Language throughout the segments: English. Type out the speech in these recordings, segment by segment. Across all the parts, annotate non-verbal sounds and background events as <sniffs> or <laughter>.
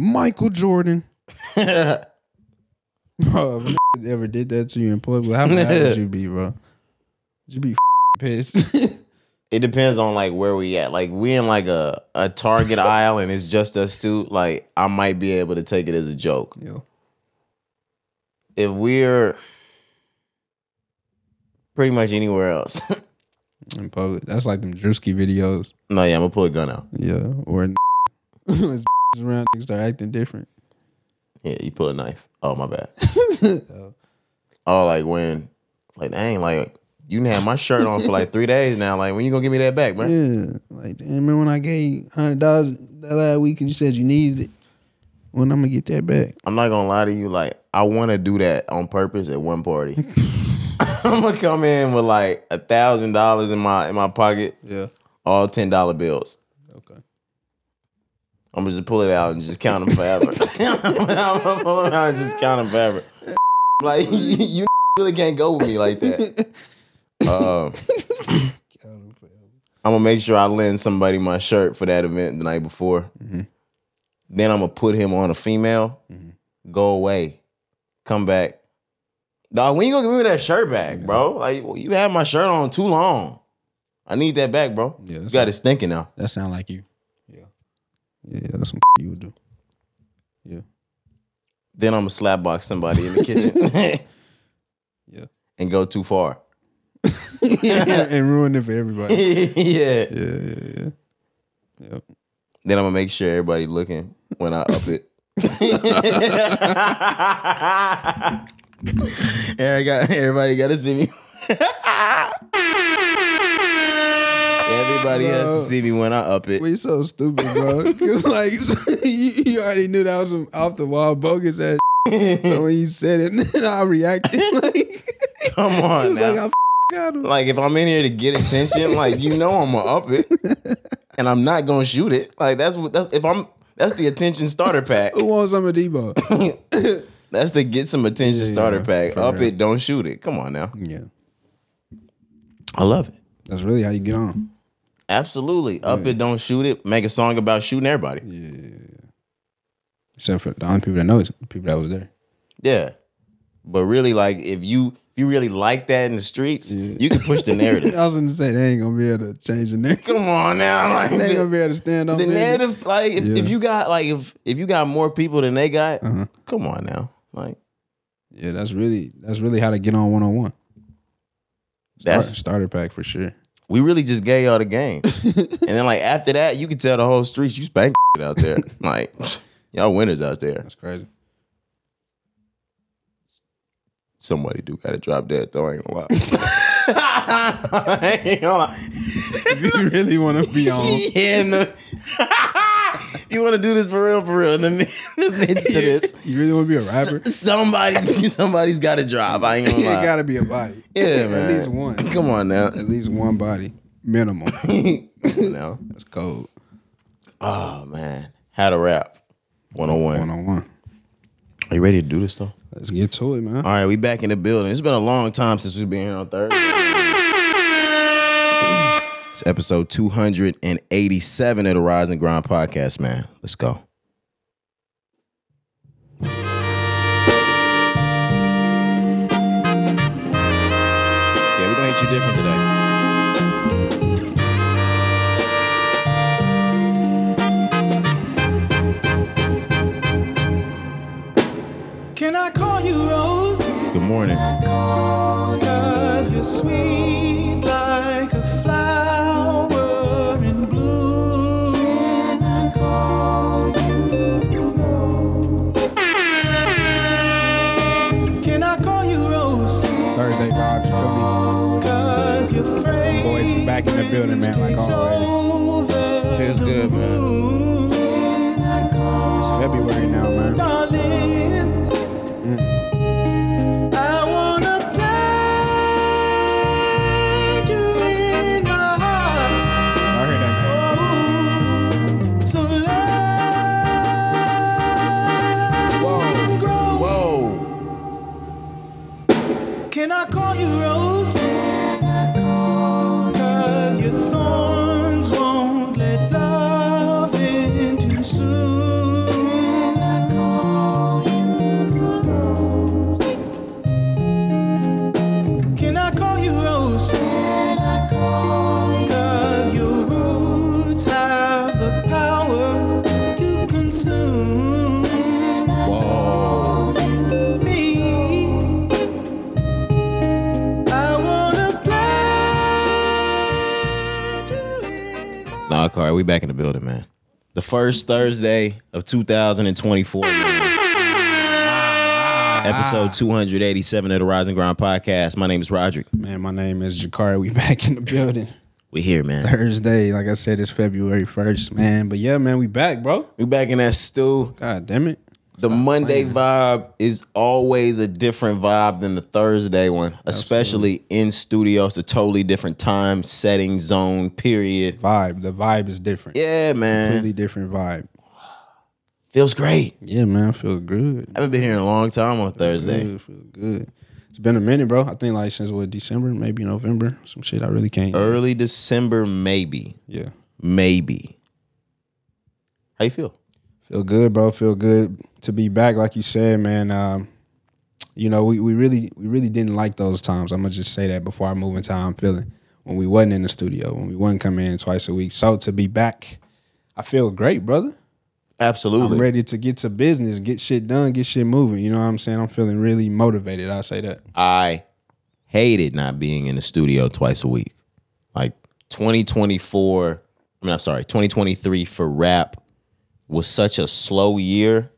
Michael Jordan. <laughs> bro, if ever did that to you in public, how mad would you be, bro? Would you be <laughs> pissed? <laughs> It depends on like where we at. Like we in like a a Target aisle and it's just us two. Like I might be able to take it as a joke. Yo. If we're pretty much anywhere else, In public. That's like them Drewski videos. no, yeah, I'm gonna pull a gun out. Yeah. Or around niggas start acting different. Yeah, you pull a knife. Oh my bad. <laughs> oh, like when, like dang, like you didn't have my shirt on for like three days now. Like when you gonna give me that back, man? Yeah. Like, damn, remember when I gave you hundred dollars that last week and you said you needed it? When I'm gonna get that back? I'm not gonna lie to you. Like I want to do that on purpose at one party. <laughs> I'm gonna come in with like a thousand dollars in my in my pocket, Yeah. all ten dollar bills. Okay. I'm gonna just pull it out and just count them forever. <laughs> <laughs> I'm gonna pull it out and just count them forever. <laughs> Like you, really can't go with me like that. Um, I'm gonna make sure I lend somebody my shirt for that event the night before. Mhm. Then I'm gonna put him on a female. Go away, come back. Dog, when you gonna give me that shirt back, bro? Like you had my shirt on too long. I need that back, bro. Yeah, you got it stinking now. That sound like you. Yeah. That's some you would do. Yeah. Then I'm gonna slap box somebody in the kitchen <laughs> Yeah. and go too far. <laughs> and ruin it for everybody. <laughs> yeah. Yeah, yeah, yeah. Yep. Then I'm gonna make sure everybody looking when I up it. Everybody got everybody got to see me. Everybody has to see me when I up it. We so stupid, bro. <laughs> <laughs> Cause like <laughs> you, you already knew that was some off the wall bogus ass. so when you said it, then I reacted like, Come on like now. F- Like if I'm in here to get attention, like you know I'm gonna up it, and I'm not gonna shoot it. Like that's what that's if I'm that's the attention starter pack. Who wants some of Debo? That's the get some attention Yeah, starter pack. Up real. it, don't shoot it. Come on now. yeah, I love it. that's really how you get on. Absolutely. Up it, don't shoot it. Make a song about shooting everybody. Yeah. Except for the only people that know is people that was there. Yeah. But really, like, if you if you really like that in the streets, you can push the narrative. <laughs> I was gonna say they ain't gonna be able to change the narrative. <laughs> Come on now. Like, <laughs> they ain't gonna be able to stand on the narrative, like, if, Yeah. if you got like if if you got more people than they got, Uh-huh. come on now. Like Yeah, that's really that's really how to get on one on one. that's starter pack for sure. We really just gave y'all the game. <laughs> and then like after that, you can tell the whole streets you spank <laughs> out there. <laughs> Like <sniffs> y'all winners out there. That's crazy. Somebody do gotta drop that though. I ain't gonna lie. I ain't gonna lie. If you really want to be on, Yeah, no. You want to do this for real, for real. In the, <laughs> in the midst of this, <laughs> you really want to be a rapper, S- somebody's <laughs> somebody's got to drop. I ain't gonna it gotta be a body. yeah, at man. least one. Come on now. At least one body minimum. Now. That's cold. Oh man, how to rap. One on One one. on one. Are you ready to do this though? Let's get to it, man. All right, we back in the building. It's been a long time since we've been here on Thursday. It's episode 287 of the Rise and Grind podcast, man. Let's go. We back in the building, man. The first Thursday of 2024. Episode 287 of the Rise and Grind Podcast. My name is Roderick. Man, my name is Jakari. We <laughs> back in the building. We here, man. Thursday, like I said, it's February 1st, man. But yeah, man, we back, bro. We back in that stew. God damn it. The Monday vibe is always a different vibe than the Thursday one, especially in studio. It's a totally different time, setting, zone, period. Vibe. The vibe is different. Yeah, man. Completely different vibe. Feels great. Yeah, man. I feel good. I haven't been here in a long time on Thursday. Good, feel good. It's been a minute, bro. I think like since what December, maybe November, some shit. I really can't. Early December, maybe. yeah, Maybe. How you feel? Feel good, bro. Feel good to be back. Like you said, man. Um, you know, we, we really we really didn't like those times. I'm gonna just say that before I move into how I'm feeling when we wasn't in the studio, when we wasn't coming in twice a week. So to be back, I feel great, brother. Absolutely. I'm ready to get to business, get shit done, get shit moving. You know what I'm saying? I'm feeling really motivated. I'll say that. I hated not being in the studio twice a week. Like 2024, I mean, I'm sorry, 2023 for rap was such a slow year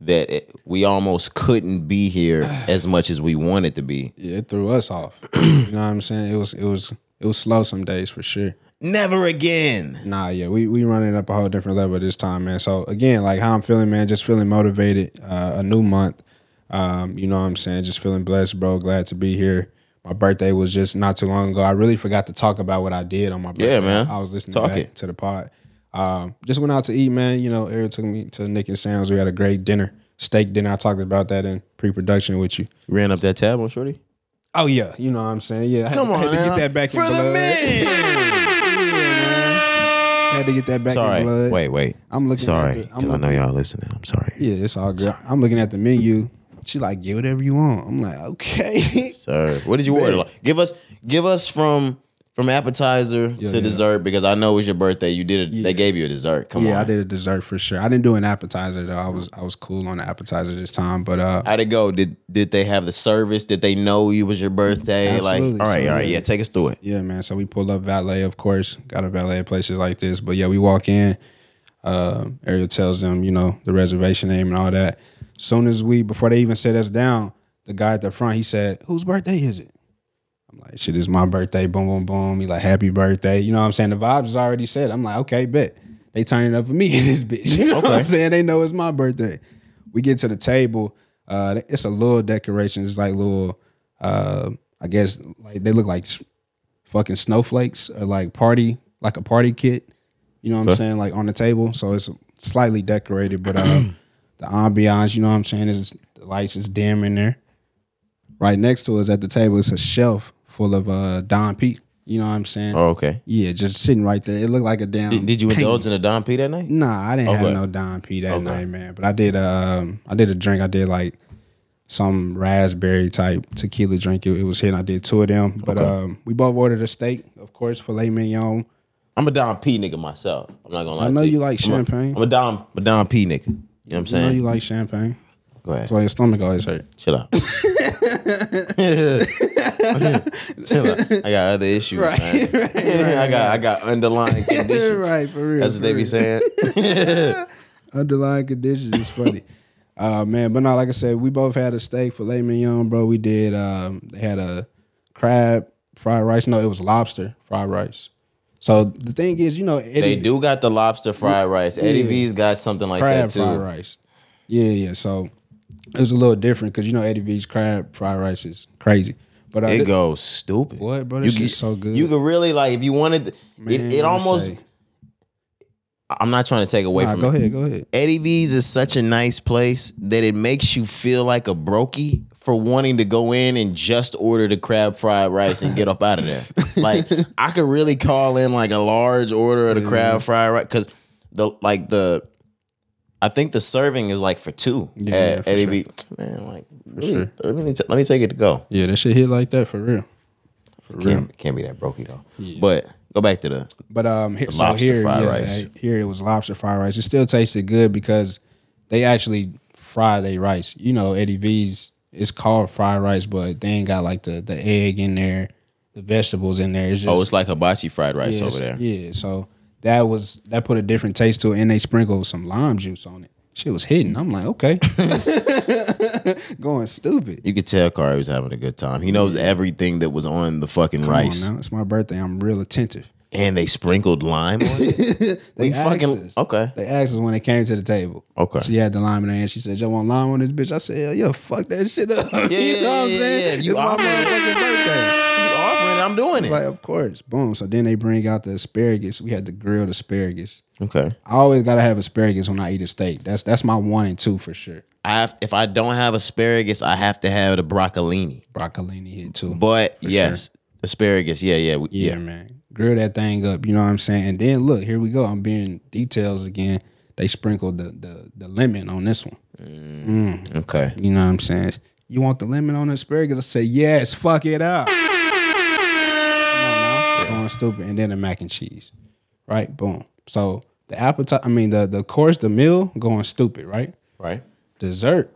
that it, we almost couldn't be here <sighs> as much as we wanted to be. Yeah, it threw us off. <clears throat> you know what I'm saying? It was it was it was slow some days for sure. Never again. Nah, yeah, we we running up a whole different level this time, man. So again, like how I'm feeling, man, just feeling motivated. Uh, a new month, um, you know what I'm saying? Just feeling blessed, bro. Glad to be here. My birthday was just not too long ago. I really forgot to talk about what I did on my birthday. Yeah, man. I was listening Talk to the pod. Um, just went out to eat, man. You know, Eric took me to Nick and Sam's. We had a great dinner, steak dinner. I talked about that in pre-production with you. Ran up that tab on Shorty? Oh yeah, you know what I'm saying. Yeah, I had, Come I on, <laughs> had to get that back for in the blood. man. Had to get that back Sorry. in blood. Wait, wait. I'm looking Sorry. at the, I'm 'cause I know y'all listening. I'm sorry. Yeah, it's all good. I'm looking at the menu. She like, get whatever you want. I'm like, okay. Sir, what did you order? <laughs> Like, give us, give us from from appetizer to yeah. dessert because I know it was your birthday. You did it. They gave you a dessert. Come yeah, on. I did a dessert for sure. I didn't do an appetizer though. I was I was cool on the appetizer this time. But uh How'd it go? Did did they have the service? Did they know you was your birthday? Like, all right, all right, yeah. yeah. Take us through it. yeah, man. So we pull up valet, of course. Got a valet at places like this. But yeah, we walk in. Uh, Ariel tells them, you know, the reservation name and all that. Soon as we, before they even set us down, the guy at the front, he said, "Whose birthday is it?" I'm like, "Shit, it's my birthday." Boom, boom, boom. He like, "Happy birthday!" You know what I'm saying? The vibes is already set. I'm like, "Okay, bet." They turning up for me <laughs> in this bitch. You know what I'm saying? They know it's my birthday. We get to the table. Uh, it's a little decoration. It's like little, uh, I guess, like they look like fucking snowflakes or like party, like a party kit. You know what I'm saying? Like on the table. So it's slightly decorated, but uh, <clears throat> the ambiance, you know what I'm saying, is the lights is dim in there. Right next to us at the table is a shelf full of uh Don P. You know what I'm saying? Oh, okay. Yeah, just sitting right there. It looked like a damn. Did, did you painting. indulge in a Don P that night? Nah, I didn't Okay. have no Don P that Okay. night, man. But I did um I did a drink. I did like some raspberry type tequila drink. It, it was hitting. I did two of them. But Okay. um we both ordered a steak, of course, filet mignon. I'm a Don P nigga myself. I'm not gonna lie. I know to you like I'm a- champagne. I'm a Don, a Don P nigga. You know what I'm saying? I know you like champagne. Go ahead. That's why your stomach always hurt. Chill out. <laughs> Chill out. I got other issues, Right, man. <laughs> right, <laughs> I got I got underlying conditions. right, for real. That's what for they be saying. underlying conditions is funny. uh man, but no, like I said, we both had a steak filet mignon, bro. We did um they had a crab fried rice. No, it was lobster fried rice. So the thing is, you know, Eddie, They do got the lobster fried rice. Eddie Yeah. V's got something like crab that fried too. rice. Yeah, yeah. So it was a little different because you know Eddie V's crab fried rice is crazy. But uh, It thi- goes stupid. What, bro? This shit's so good. You could really like if you wanted. it Man, it me almost. say. I'm not trying to take away Nah, from go it. ahead, go ahead. Eddie V's is such a nice place that it makes you feel like a brokey for wanting to go in and just order the crab fried rice and get up out of there. <laughs> Like I could really call in like a large order of the crab fried rice because the like the I think the serving is like for two Yeah, at yeah, for Eddie sure. V. Man, like really, sure. let me let me take it to go. Yeah, that shit hit like that for real. For real. Can't, can't be that brokey though. But go back to the But um, he- so lobster here, fried yeah, rice. here it was lobster fried rice. It still tasted good because they actually fry their rice. You know, Eddie V's it's called fried rice, but they ain't got like the the egg in there, the vegetables in there. It's just oh, it's like hibachi fried rice yeah, over there. Yeah, so that was that put a different taste to it, and they sprinkled some lime juice on it. Shit was hitting. I'm like, okay, <laughs> going stupid. You could tell Cari was having a good time. He knows everything that was on the fucking Come rice. on now, it's my birthday. I'm real attentive. And they sprinkled lime on it. <laughs> They we asked fucking us. okay. They asked us when they came to the table. Okay. She had the lime in her hand. She said, "Y'all want lime on this bitch?" I said, "Hell, yeah, fuck that shit up." <laughs> Yeah, you know what I'm yeah, yeah, saying? yeah. You it's my motherfucking birthday. I'm doing it. Like, of course, boom. So then they bring out the asparagus. We had the grilled asparagus. Okay. I always gotta have asparagus when I eat a steak. That's that's my one and two for sure. I have, if I don't have asparagus, I have to have the broccolini. Broccolini hit too. But yes, asparagus. Yeah, yeah, yeah, yeah. man. Grill that thing up. You know what I'm saying? And then look, here we go. I'm being details again. They sprinkled the the the lemon on this one. Mm. Mm. Okay. You know what I'm saying? You want the lemon on the asparagus? I say yes. Fuck it up. Stupid, and then the mac and cheese, right? Boom. So the appetite. I mean the the course, the meal going stupid, right? Right. Dessert.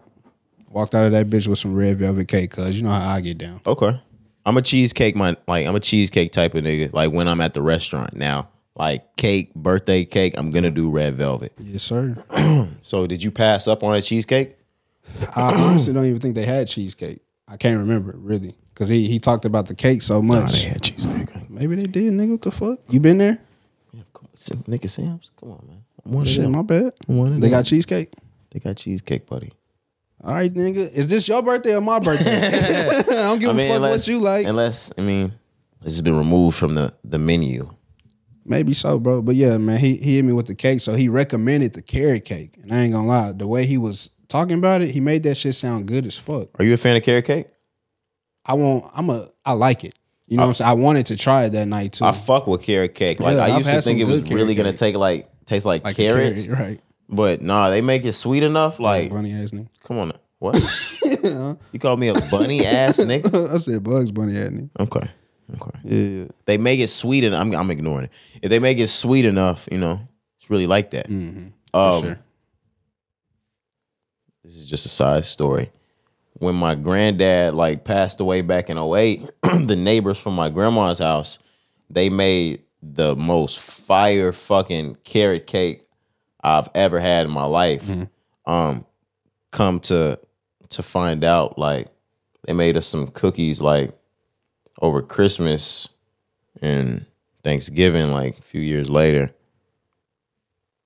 Walked out of that bitch with some red velvet cake, cause you know how I get down. Okay. I'm a cheesecake my Like I'm a cheesecake type of nigga. Like when I'm at the restaurant now, like cake, birthday cake, I'm gonna do red velvet. Yes, sir. <clears throat> So did you pass up on a cheesecake? I honestly don't even think they had cheesecake. I can't remember really, cause he he talked about the cake so much. They had cheesecake. Maybe they did, nigga. What the fuck? You been there? Yeah, nigga Sam's. Come on, man. I'm one Shit, my bad. One They got cheesecake. They got cheesecake, buddy. All right, nigga. Is this your birthday or my birthday? <laughs> I don't give a fuck what you like. Unless I mean, this has been removed from the the menu. Maybe so, bro. But yeah, man, he he hit me with the cake, so he recommended the carrot cake. And I ain't gonna lie, the way he was talking about it, he made that shit sound good as fuck. Are you a fan of carrot cake? I won't I'm a, I like it. You know what I'm saying? I wanted to try it that night too. I fuck with carrot cake. Like Yeah, I I've used to think it was really gonna cake. take like taste like, like carrots, carrot, right? but nah, they make it sweet enough. Like, Bunny ass nigga. come on, what? <laughs> you call me a bunny ass nigga? <laughs> I said Bugs Bunny ass nigga. Okay, okay. Yeah, They make it sweet, and I'm I'm ignoring it. If they make it sweet enough, you know, it's really like that. mm-hmm. Um, sure. This is just a side story. When my granddad like passed away back in 08, <clears throat> the neighbors from my grandma's house, they made the most fire fucking carrot cake I've ever had in my life. Um come to to find out like they made us some cookies like over Christmas and Thanksgiving like a few years later.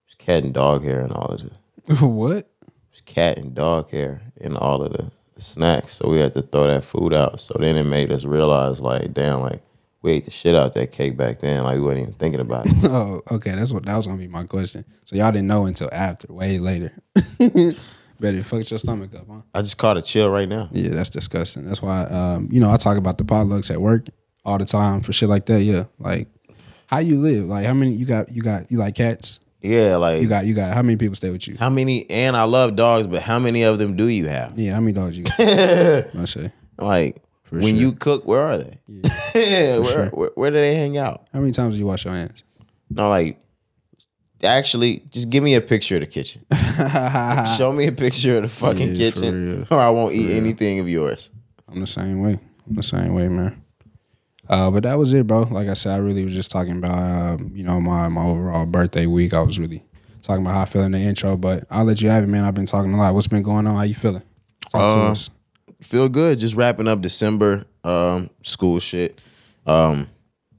There's cat and dog hair and all of it what? was cat and dog hair and all of the, the snacks. So we had to throw that food out. So then it made us realize, like, damn, like we ate the shit out that cake back then. Like we wasn't even thinking about it. <laughs> Oh, okay. That's what that was gonna be my question. So y'all didn't know until after, way later. <laughs> Better it fucked your stomach up, huh? I just caught a chill right now. Yeah, that's disgusting. That's why, um, you know, I talk about the potlucks at work all the time for shit like that. Yeah, like how you live, like how many you got? You got you like cats? Yeah, like You got you got how many people stay with you? how many? And I love dogs, but how many of them do you have? Yeah, how many dogs you <laughs> got? I say Like when sure. you cook, where are they? <laughs> where, where where do they hang out? how many times do you wash your hands? No, like actually, just give me a picture of the kitchen. <laughs> Show me a picture of the fucking Yeah, for kitchen, real. or I won't eat anything of yours. I'm the same way. I'm the same way, man. Uh, but that was it, bro. Like I said, I really was just talking about, um, you know, my my overall birthday week. I was really talking about how I feel in the intro. But I'll let you have it, man. I've been talking a lot. What's been going on? How you feeling? Talk to Uh, us. feel good. Just wrapping up December um, school shit. Um,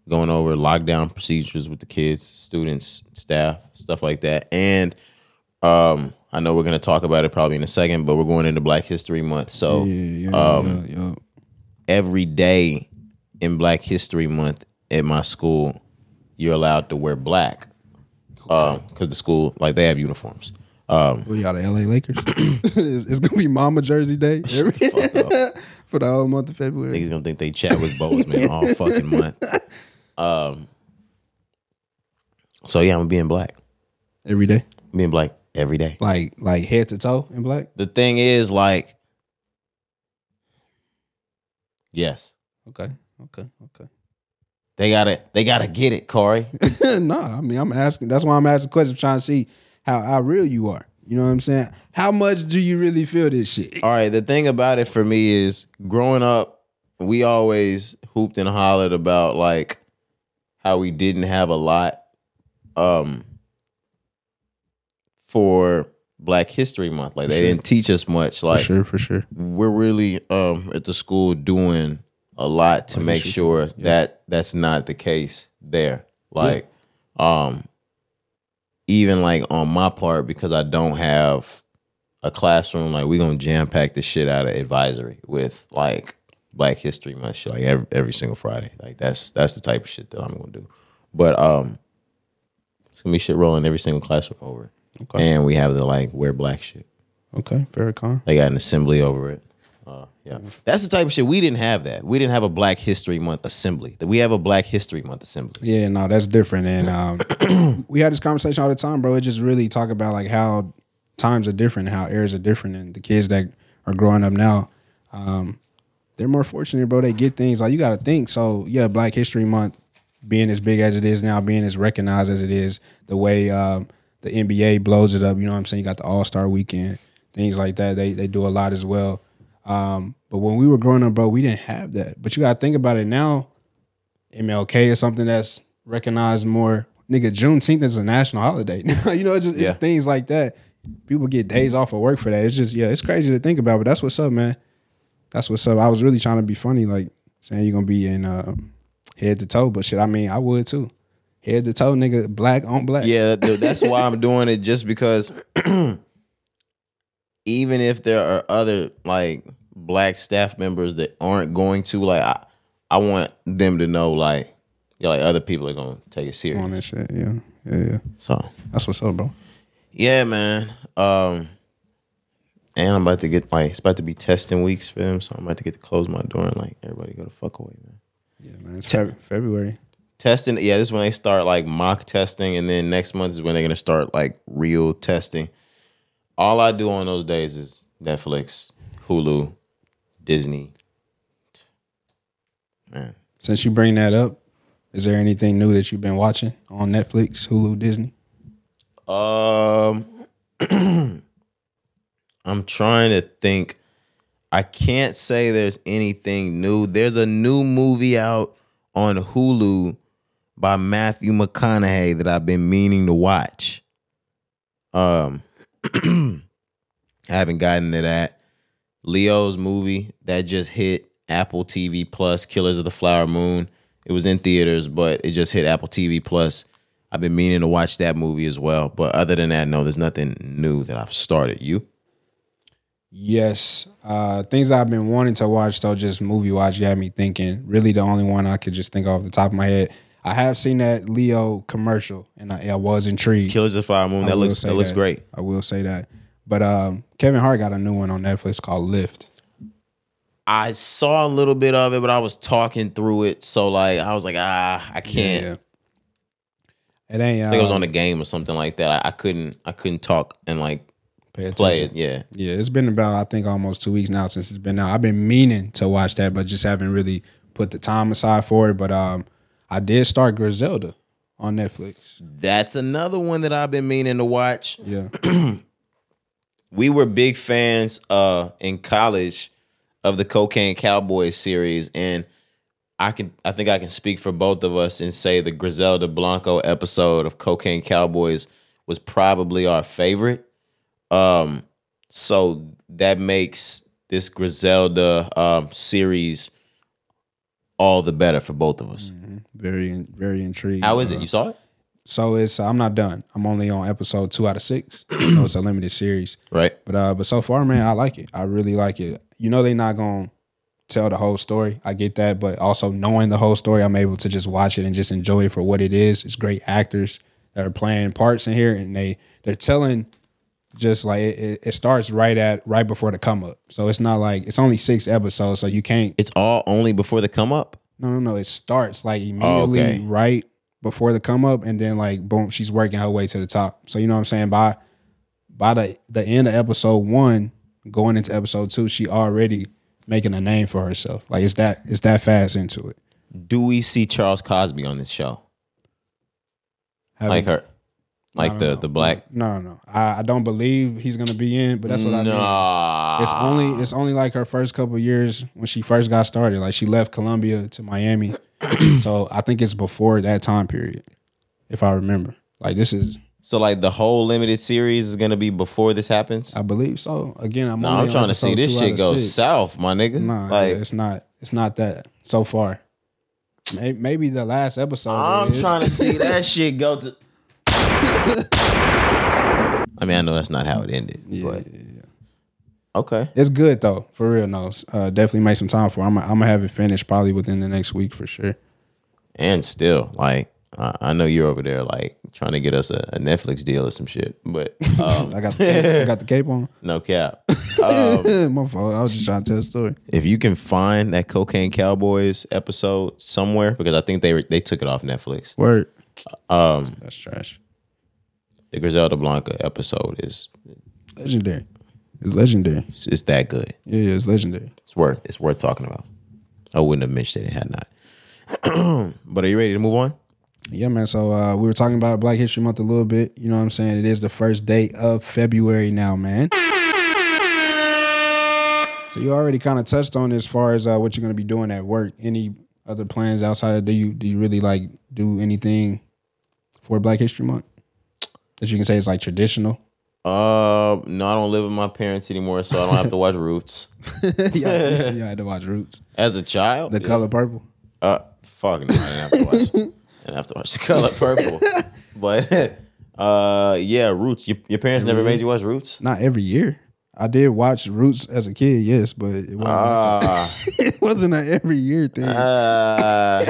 going over lockdown procedures with the kids, students, staff, stuff like that. And um, I know we're gonna talk about it probably in a second, but we're going into Black History Month. So Yeah, yeah, um, yeah. every day in Black History Month at my school, you're allowed to wear black. because the school like they have uniforms. Um, We are the LA Lakers. <clears throat> it's, it's gonna be Mamba Jersey Day <laughs> every- for the whole month of February. Niggas gonna think they Chadwick Boseman all <laughs> fucking month. Um, so yeah, I'm being black. Every day, I'm being black every day. like like head to toe in black. The thing is, like, yes, Okay, okay, okay. they gotta they gotta get it, Corey. <laughs> no, I mean I'm asking. That's why I'm asking questions, trying to see how how real you are. You know what I'm saying? How much do you really feel this shit? All right, the thing about it for me is growing up, we always hooped and hollered about like how we didn't have a lot um for Black History Month. Like they sure. didn't teach us much. For Like sure, for sure. we're really um at the school doing a lot to Black make sure that that's not the case there. Like um even like on my part because I don't have a classroom like we to jam pack the shit out of advisory with like Black History Month shit like every every single Friday. Like that's that's the type of shit that I'm to do. But um it's to be shit rolling every single classroom over. Okay. And we have the like wear black shit. Okay, very calm. They got an assembly over it. Uh, yeah, that's the type of shit we didn't have. That we didn't have a Black History Month assembly. That we have a Black History Month assembly. Yeah, no, that's different. And <coughs> um, we had this conversation all the time, bro. It just really talk about like how times are different, how eras are different, and the kids that are growing up now, um, they're more fortunate, bro. They get things like you got to think. So yeah, Black History Month being as big as it is now, being as recognized as it is, the way um, the NBA blows it up. You know what I'm saying? You got the All Star Weekend, things like that. They they do a lot as well. Um, but when we were growing up, bro, we didn't have that. But you got to think about it now. MLK is something that's recognized more. Nigga, Juneteenth is a national holiday. <laughs> you know, it's just it's Yeah. things like that. People get days off of work for that. It's just yeah, it's crazy to think about. But that's what's up, man. That's what's up. I was really trying to be funny, like saying you're gonna be in uh, head to toe, but shit, I mean, I would too. Head to toe, nigga, black on black. Yeah, th- that's why I'm doing it. Just because, <clears throat> even if there are other like Black staff members that aren't going to, like, I, I want them to know, like, yeah, like other people are gonna take it on that serious. shit. Yeah, yeah, yeah. So That's what's up, bro. Yeah, man. Um, and I'm about to get like it's about to be testing weeks for them, so I'm about to get to close my door and like everybody go the fuck away, man. Yeah, man. It's Feb- February. Testing, yeah, this is when they start like mock testing, and then next month is when they're gonna start like real testing. All I do on those days is Netflix, Hulu, Disney. Man, Since you bring that up, is there anything new that you've been watching on Netflix, Hulu, Disney? Um, <clears throat> I'm trying to think. I can't say there's anything new. There's a new movie out on Hulu by Matthew McConaughey that I've been meaning to watch. Um, <clears throat> I haven't gotten to that. Leo's movie that just hit Apple TV Plus, Killers of the Flower Moon. It was in theaters, but it just hit Apple TV Plus. I've been meaning to watch that movie as well. But other than that, no, there's nothing new that I've started. You? Yes. Uh things I've been wanting to watch though, just movie watch, you had me thinking. Really the only one I could just think of off the top of my head. I have seen that Leo commercial and I, I was intrigued. Killers of the Flower Moon. I That looks say that looks great. I will say that. But um Kevin Hart got a new one on Netflix called Lift. I saw a little bit of it, but I was talking through it, so like I was like, ah, I can't. Yeah. It ain't I think it was um, on a game or something like that. I, I couldn't I couldn't talk and like pay play it. Yeah. Yeah, it's been about I think almost two weeks now since it's been out. I've been meaning to watch that, but just haven't really put the time aside for it. But um, I did start Griselda on Netflix. That's another one that I've been meaning to watch. Yeah, <clears throat> we were big fans uh in college of the Cocaine Cowboys series and I can I think I can speak for both of us and say the Griselda Blanco episode of Cocaine Cowboys was probably our favorite. Um so that makes this Griselda um series all the better for both of us. Very very intrigued. How is Uh, it? You saw it? So it's I'm not done. I'm only on episode two out of six. <clears throat> so it's a limited series. Right. But uh, but so far, man, I like it. I really like it. You know, they're not gonna tell the whole story. I get that, but also knowing the whole story, I'm able to just watch it and just enjoy it for what it is. It's great actors that are playing parts in here, and they they're telling just like it, it, it starts right at right before the come up. So it's not like it's only six episodes, so you can't. It's all only before the come up. No, no, no. It starts like oh, immediately okay. right before the come up, and then like boom, she's working her way to the top. So you know what I'm saying? By by the the end of episode one, going into episode two, she already making a name for herself. Like it's that it's that fast into it. Do we see Charles Cosby on this show? Like Haven't- her. Like the know. the black No, no, no. I, I don't believe he's gonna be in, but that's what I mean. It's only it's only like her first couple years when she first got started. Like she left Colombia to Miami, <clears throat> so I think it's before that time period, if I remember. Like this is, So like the whole limited series is gonna be before this happens. I believe so. Again, I'm. No, only I'm trying to see this shit go six. south, my nigga. Nah, like it's not. It's not that so far. Maybe the last episode. I'm trying to see <laughs> that shit go to. <laughs> I mean, I know that's not how it ended, Yeah, but yeah, yeah. okay. It's good though, for real. No, uh, definitely make some time for. It. I'm. I'm gonna have it finished probably within the next week for sure. And still, like, I, I know you're over there, like, trying to get us a, a Netflix deal or some shit, but um, <laughs> I got. The cape, I got the cape on. <laughs> no cap. My fault. I was just trying to tell a story. If you can find that Cocaine Cowboys episode somewhere, because I think they they took it off Netflix. Word. Um, That's trash. The Griselda Blanco episode is Legendary. It's legendary. it's, it's that good. Yeah, yeah, it's legendary. It's worth it's worth talking about. I wouldn't have mentioned it had not. <clears throat> but are you ready to move on? Yeah, man. So uh, we were talking about Black History Month a little bit. You know what I'm saying? It is the first day of February now, man. So you already kind of touched on as far as uh, what you're going to be doing at work. Any other plans outside? Of, do you do you really like do anything for Black History Month that you can say is like traditional? Uh, no, I don't live with my parents anymore, so I don't have to watch <laughs> Roots. yeah, yeah, <laughs> I had to watch Roots. As a child, The yeah. color purple. Uh, fuck no, I didn't have to watch. <laughs> I didn't have to watch the color purple. But uh, yeah, Roots. Your, your parents never made you watch Roots. Not every year. I did watch Roots as a kid, yes, but it wasn't, Ah. it wasn't an every year thing. Uh,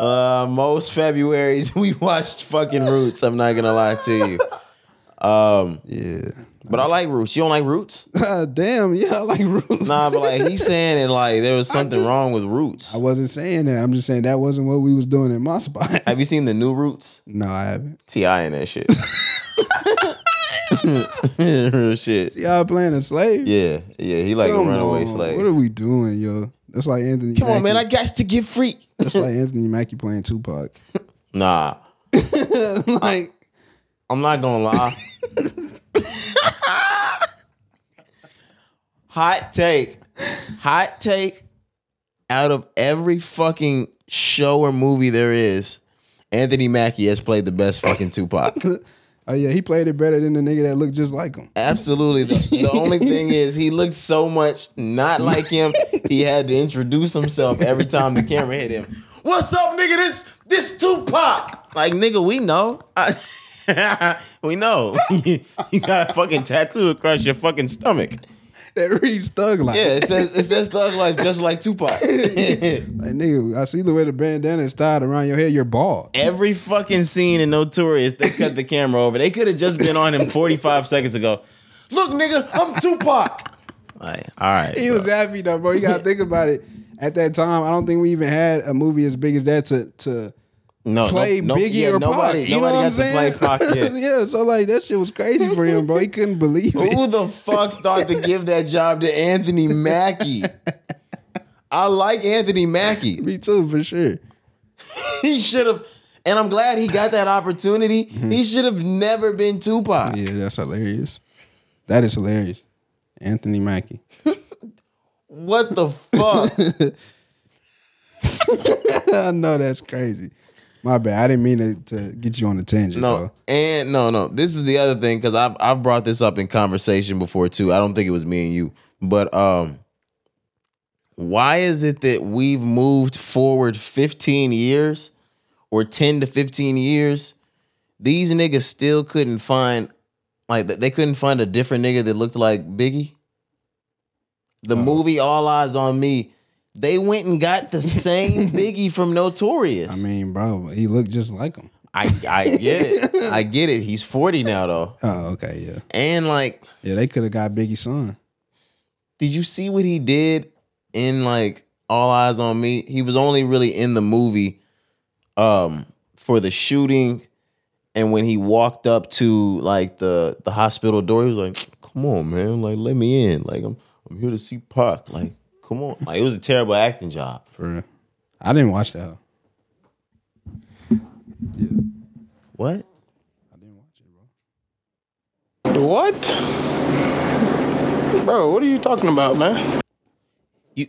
uh, most Februarys <laughs> we watched fucking Roots. I'm not gonna lie to you. Um, yeah. but I like Roots. You don't like Roots? <laughs> Damn, yeah, I like Roots. Nah, but like he's saying it like there was <laughs> something just- wrong with Roots. I wasn't saying that. I'm just saying that wasn't what we was doing in my spot. Have you seen the new Roots? no, I haven't. T.I. and that shit. Real shit. Y'all playing a slave? Yeah, yeah. He like Come a runaway on. slave. What are we doing, yo? That's like Anthony. Come on, man. I got to get free. That's like <laughs> Anthony Mackie playing Tupac. Nah, <laughs> like, I'm not gonna lie. Hot take. Hot take. Out of every fucking show or movie there is, Anthony Mackie has played the best fucking Tupac. <laughs> oh yeah, he played it better than the nigga that looked just like him. Absolutely. The, the only thing is he looked so much not like him. He had to introduce himself every time the camera hit him. What's up, nigga? This this Tupac. Like nigga, we know. I- <laughs> we know. <laughs> you got a fucking tattoo across your fucking stomach. That reads thug like. Yeah, it says it says thug life just like Tupac. <laughs> Like nigga, I see the way the bandana is tied around your head. You're bald. Every fucking scene in Notorious, they cut the camera over. They could have just been on him 45 seconds ago. Look, nigga, I'm Tupac. Like, all right. He bro. was happy though, bro. You gotta think about it. At that time, I don't think we even had a movie as big as that to to no, play no, no, Biggie yeah, or nobody, Pac. You know what I'm saying? play Pac yet. <laughs> yeah, so like that shit was crazy for him, bro. He couldn't believe it. Who the fuck thought to give that job to Anthony Mackie? I like Anthony Mackie. <laughs> Me too, for sure. <laughs> He should have, and I'm glad he got that opportunity. Mm-hmm. He should have never been Tupac. Yeah, that's hilarious. That is hilarious. Anthony Mackie. What the fuck? I know that's crazy. My bad. I didn't mean to, to get you on a tangent. No, though. and no, no. This is the other thing because I've I've brought this up in conversation before too. I don't think it was me and you, but um, why is it that we've moved forward 15 years or 10 to 15 years? These niggas still couldn't find like they couldn't find a different nigga that looked like Biggie. The movie All Eyez on Me, they went and got the <laughs> same Biggie from Notorious. I mean, bro, he looked just like him. I I get it. I <laughs> get it. He's 40 now though. Oh, okay, yeah. And like, Yeah, they could have got Biggie's son. did you see what he did in like All Eyez on Me? He was only really in the movie um for the shooting and when he walked up to like the the hospital door, he was like, "Come on, man. Like let me in. Like I'm I'm here to see Pac. Like come on." Like it was a terrible acting job. For real. I didn't watch that. Yeah. What? I didn't watch it, bro. What? Bro, what are you talking about, man? You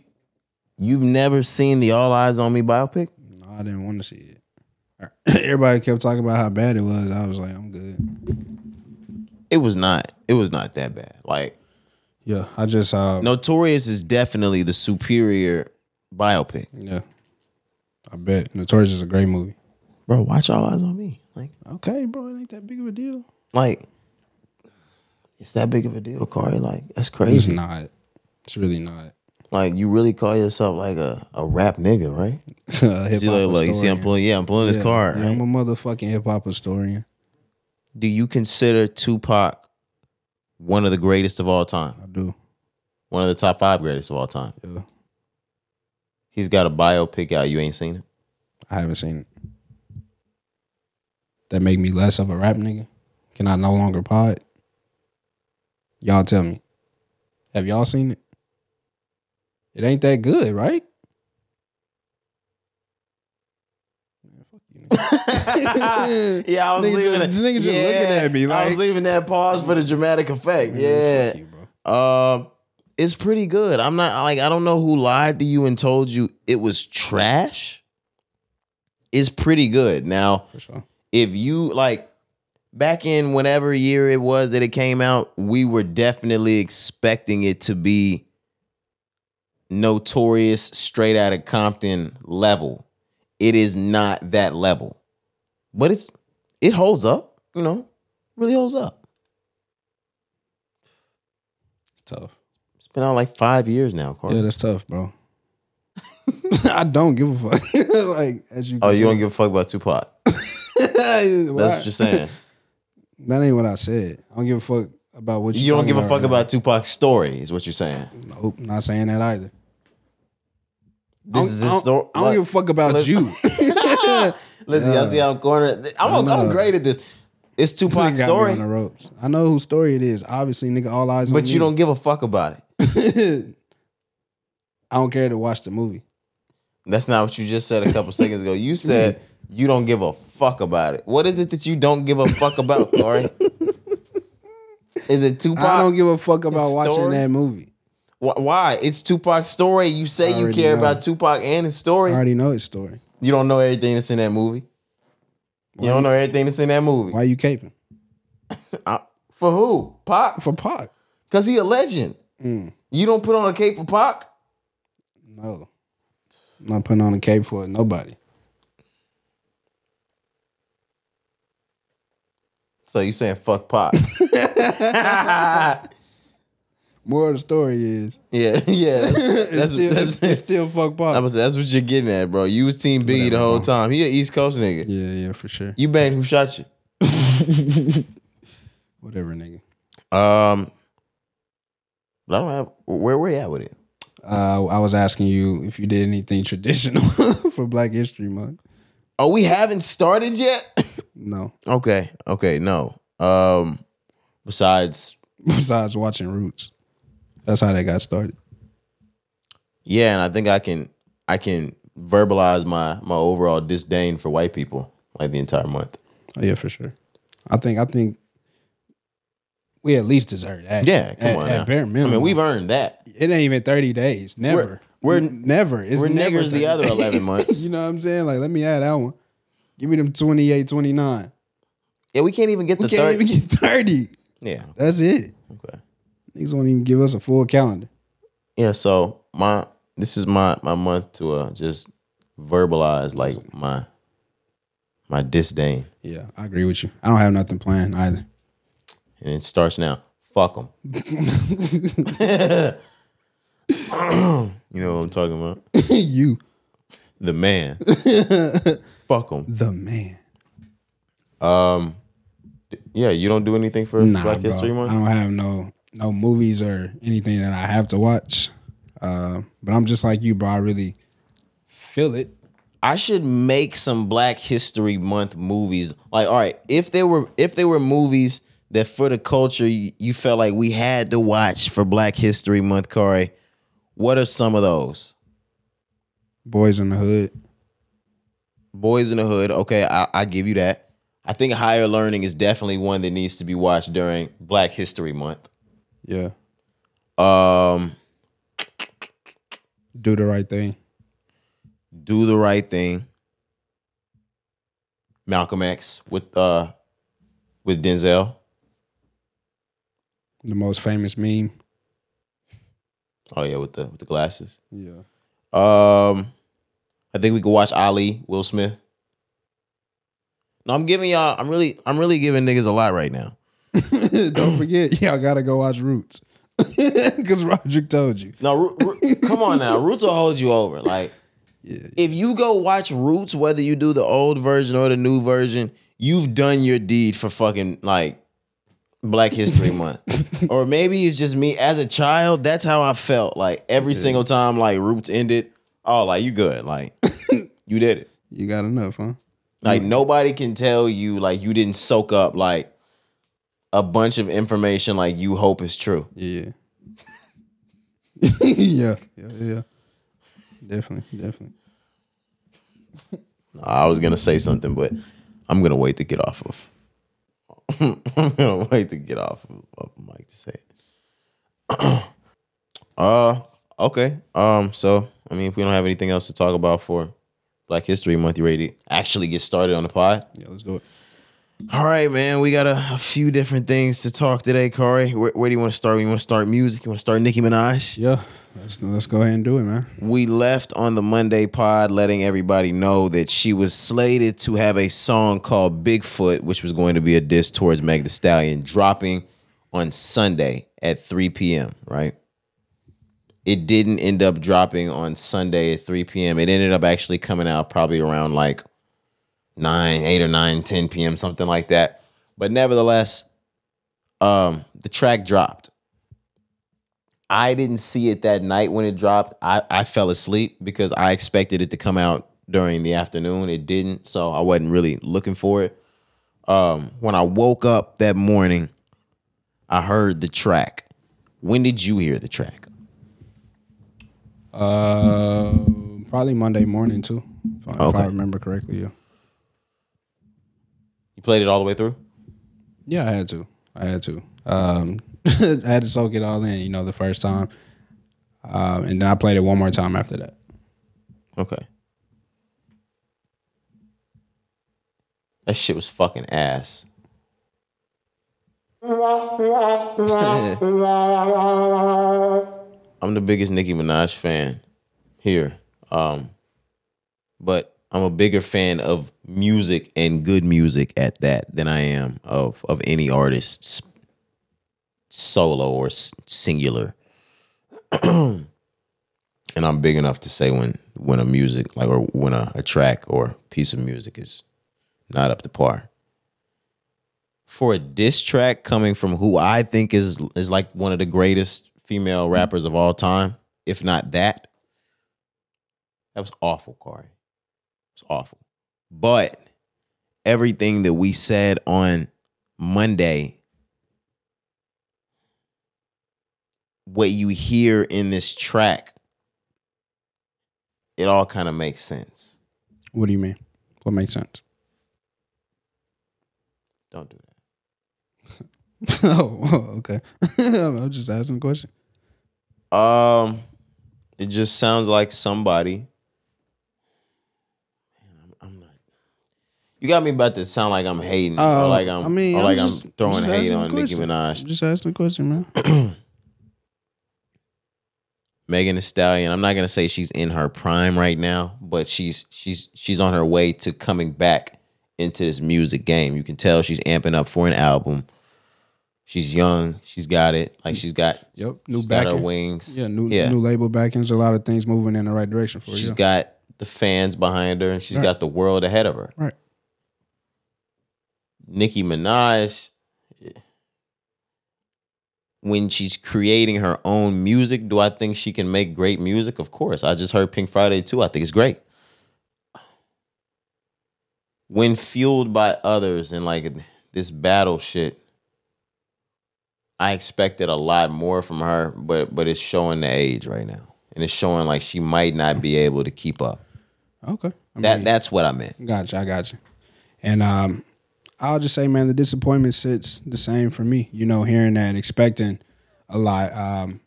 you've never seen the All Eyez on Me biopic? No, I didn't want to see it. <clears throat> Everybody kept talking about how bad it was. I was like, I'm good. It was not. It was not that bad. Like Yeah, I just uh Notorious is definitely the superior biopic. yeah. I bet Notorious is a great movie. Bro, watch All Eyez on Me. Like, Okay, bro, it ain't that big of a deal. like, it's that big of a deal, Corey. Like, that's It's crazy. not. It's really not. Like, you really call yourself like a, a rap nigga, right? <laughs> Hip See, like, like, you see, I'm pulling, yeah, I'm pulling this yeah, card. yeah, right? I'm a motherfucking hip hop historian. Do you consider Tupac one of the greatest of all time? I do. One of the top five greatest of all time? Yeah. He's got a biopic out. You ain't seen it? I haven't seen it. That make me less of a rap nigga? Can I no longer pod? Y'all tell me. Have y'all seen it? It ain't that good, right? Man, fuck you, nigga. <laughs> yeah, I was Nigga leaving just- nigga just looking at me I was leaving that pause for the dramatic effect. Yeah. fuck you, bro. Um, it's pretty good. I'm not like I don't know who lied to you and told you it was trash. It's pretty good. Now, For sure. if you like back in whenever year it was that it came out, we were definitely expecting it to be notorious straight out of Compton level. It is not that level. But it's it holds up, you know. Really holds up. Tough. It's been out like 5 years now, Corey. Yeah, that's tough, bro. <laughs> I don't give a fuck. <laughs> like as you Oh, can you don't give a fuck about Tupac. <laughs> That's That's what you're saying. That ain't what I said. I don't give a fuck about what you. You don't give a fuck right about Tupac's story, is what you're saying. Nope, not saying that either. This is his story. I don't give a fuck about Let's- you. <laughs> Listen, y'all see how I'm corner. I'm, I I'm know. great at this. It's This nigga got me story, on the ropes. I know whose story it is. Obviously, nigga, all eyes on but me. you don't give a fuck about it. <laughs> I don't care to watch the movie. That's not what you just said a couple seconds ago. You said <laughs> you don't give a fuck about it. What is it that you don't give a fuck about, Corey? Is it Tupac? I don't give a fuck about His watching story? that movie. Wh- Why? It's Tupac's story. You say you care know. about Tupac and his story. I already know his story. You don't know everything that's in that movie. You don't know everything that's in that movie. Why you caping <laughs> Uh, for who? Pac? for Pac? Cause he a legend. Mm. You don't put on a cape for Pac? No, I'm not putting on a cape for nobody. So you saying fuck Pac? <laughs> <laughs> More of the story is <laughs> yeah, yeah. That's, it's, that's, still, that's, it's, it's still fuck I was- that's what you're getting at, bro. You was Team Biggie the whole bro. time. He an East Coast nigga. Yeah, yeah, for sure. You bang who shot you? <laughs> Whatever, nigga. Um, but I don't have where where you at with it. Uh, I was asking you if you did anything <laughs> traditional for Black History Month. Oh, we haven't started yet. No, okay, okay, no. Um, besides, besides watching Roots. That's how they got started. yeah, and I think I can I can verbalize my my overall disdain for white people like the entire month. Oh, yeah, for sure. I think I think we at least deserve that. Yeah, come at, on. At now. bare I mean, we've earned that. it ain't even 30 days. Never. We're- never. It's we're never niggers the other 11 <laughs> months. you know what I'm saying? Like, let me add that one. Give me them 28, 29. Yeah, we can't even get We the can't third. even get 30. yeah, That's it. okay. Niggas won't even give us a full calendar. Yeah, so my this is my my month to uh, just verbalize like my my disdain, Yeah, I agree with you. I don't have nothing planned either. and it starts now. Fuck them. <laughs> <clears throat> you know what I'm talking about? <laughs> you, The man. <laughs> Fuck them. the man. Um, yeah, you don't do anything for Nah, Black bro. History Month. I don't have no no movies or anything that I have to watch. Uh, but I'm just like you, bro. I really feel it. I should make some Black History Month movies. Like, all right, if there were if there were movies that for the culture you, you felt like we had to watch for Black History Month, Corey, what are some of those? Boys in the Hood. Boys in the Hood. Okay, I, I give you that. I think Higher Learning is definitely one that needs to be watched during Black History Month. Yeah. Um, Do the right thing. Do the Right Thing. Malcolm X with uh with Denzel. The most famous meme. Oh yeah, with the with the glasses. Yeah. Um, I think we could watch Ali, Will Smith. No, I'm giving y'all. I'm really, I'm really giving niggas a lot right now. <laughs> Don't forget, y'all gotta go watch Roots. <laughs> Because Roderick told you. No, <laughs> come on now. Roots will hold you over. Like, if you go watch Roots, whether you do the old version or the new version, you've done your deed for fucking like Black History Month. or maybe it's just me as a child. That's how I felt. Like every single time, like Roots ended. Oh, like you good. Like you did it. You got enough, huh? Like nobody can tell you like you didn't soak up like a bunch of information like you hope is true. Yeah. <laughs> yeah. Yeah. Yeah. Definitely. Definitely. I was gonna say something, but I'm gonna wait to get off of. <laughs> I'm gonna wait to get off of, of the mic to say it. <clears throat> uh, okay. Um, so I mean, if we don't have anything else to talk about for Black History Month, you ready to actually get started on the pod? Yeah, let's do it. All right, man. We got a, a few different things to talk today, Corey. Where, where do you want to start? You want to start music? You want to start Nicki Minaj? Yeah. Let's let's go ahead and do it, man. We left on the Monday pod letting everybody know that she was slated to have a song called Bigfoot, which was going to be a diss towards Meg Thee Stallion, dropping on Sunday at 3 p.m., right? It didn't end up dropping on Sunday at 3 p.m. It ended up actually coming out probably around like 9, 8 or 9, 10 p.m., something like that. But nevertheless, um, the track dropped. I didn't see it that night when it dropped. I, I fell asleep because I expected it to come out during the afternoon. It didn't, so I wasn't really looking for it. Um, when I woke up that morning, I heard the track. When did you hear the track? Uh, probably Monday morning too. If Okay. I remember correctly. Yeah. You played it all the way through? Yeah, I had to. I had to. Um, <laughs> I had to soak it all in. You know, the first time, um, and then I played it one more time after that. Okay. That shit was fucking ass. <laughs> I'm the biggest Nicki Minaj fan here. Um, but I'm a bigger fan of music and good music at that than I am of of any artist's solo or singular. <clears throat> and I'm big enough to say when when a music like or when a, a track or piece of music is not up to par. For a diss track coming from who I think is is like one of the greatest female rappers of all time, if not that, that was awful, Corey. Awful. But everything that we said on Monday, what you hear in this track, it all kind of makes sense. What do you mean? What makes sense? Don't do that. <laughs> oh, okay. <laughs> I'm just asking a question. Um, it just sounds like somebody. Man, I'm, I'm not. You got me about to sound like I'm hating, or Oh, like I'm, I mean, or I'm like just- I'm throwing just hate asking a on Nicki question. Minaj. Just asking a question, man. <clears throat> Megan Thee Stallion. I'm not gonna say she's in her prime right now, but she's she's she's on her way to coming back into this music game. You can tell she's amping up for an album. She's young. She's got it. Like she's got. Yep, new she's got her backing. wings. Yeah, new Yeah. new label backings. A lot of things moving in the right direction for She's you. got the fans behind her, and she's Right. got the world ahead of her. right. Nicki Minaj, when she's creating her own music, do I think she can make great music? Of course. I just heard Pink Friday too. I think it's great. When fueled by others and like this battle shit, I expected a lot more from her, but but it's showing the age right now. And it's showing like she might not be able to keep up. Okay. I That that's what I meant. Gotcha, I gotcha. And um, I'll just say, man, the disappointment sits the same for me. You know, hearing that, expecting a lot. Um,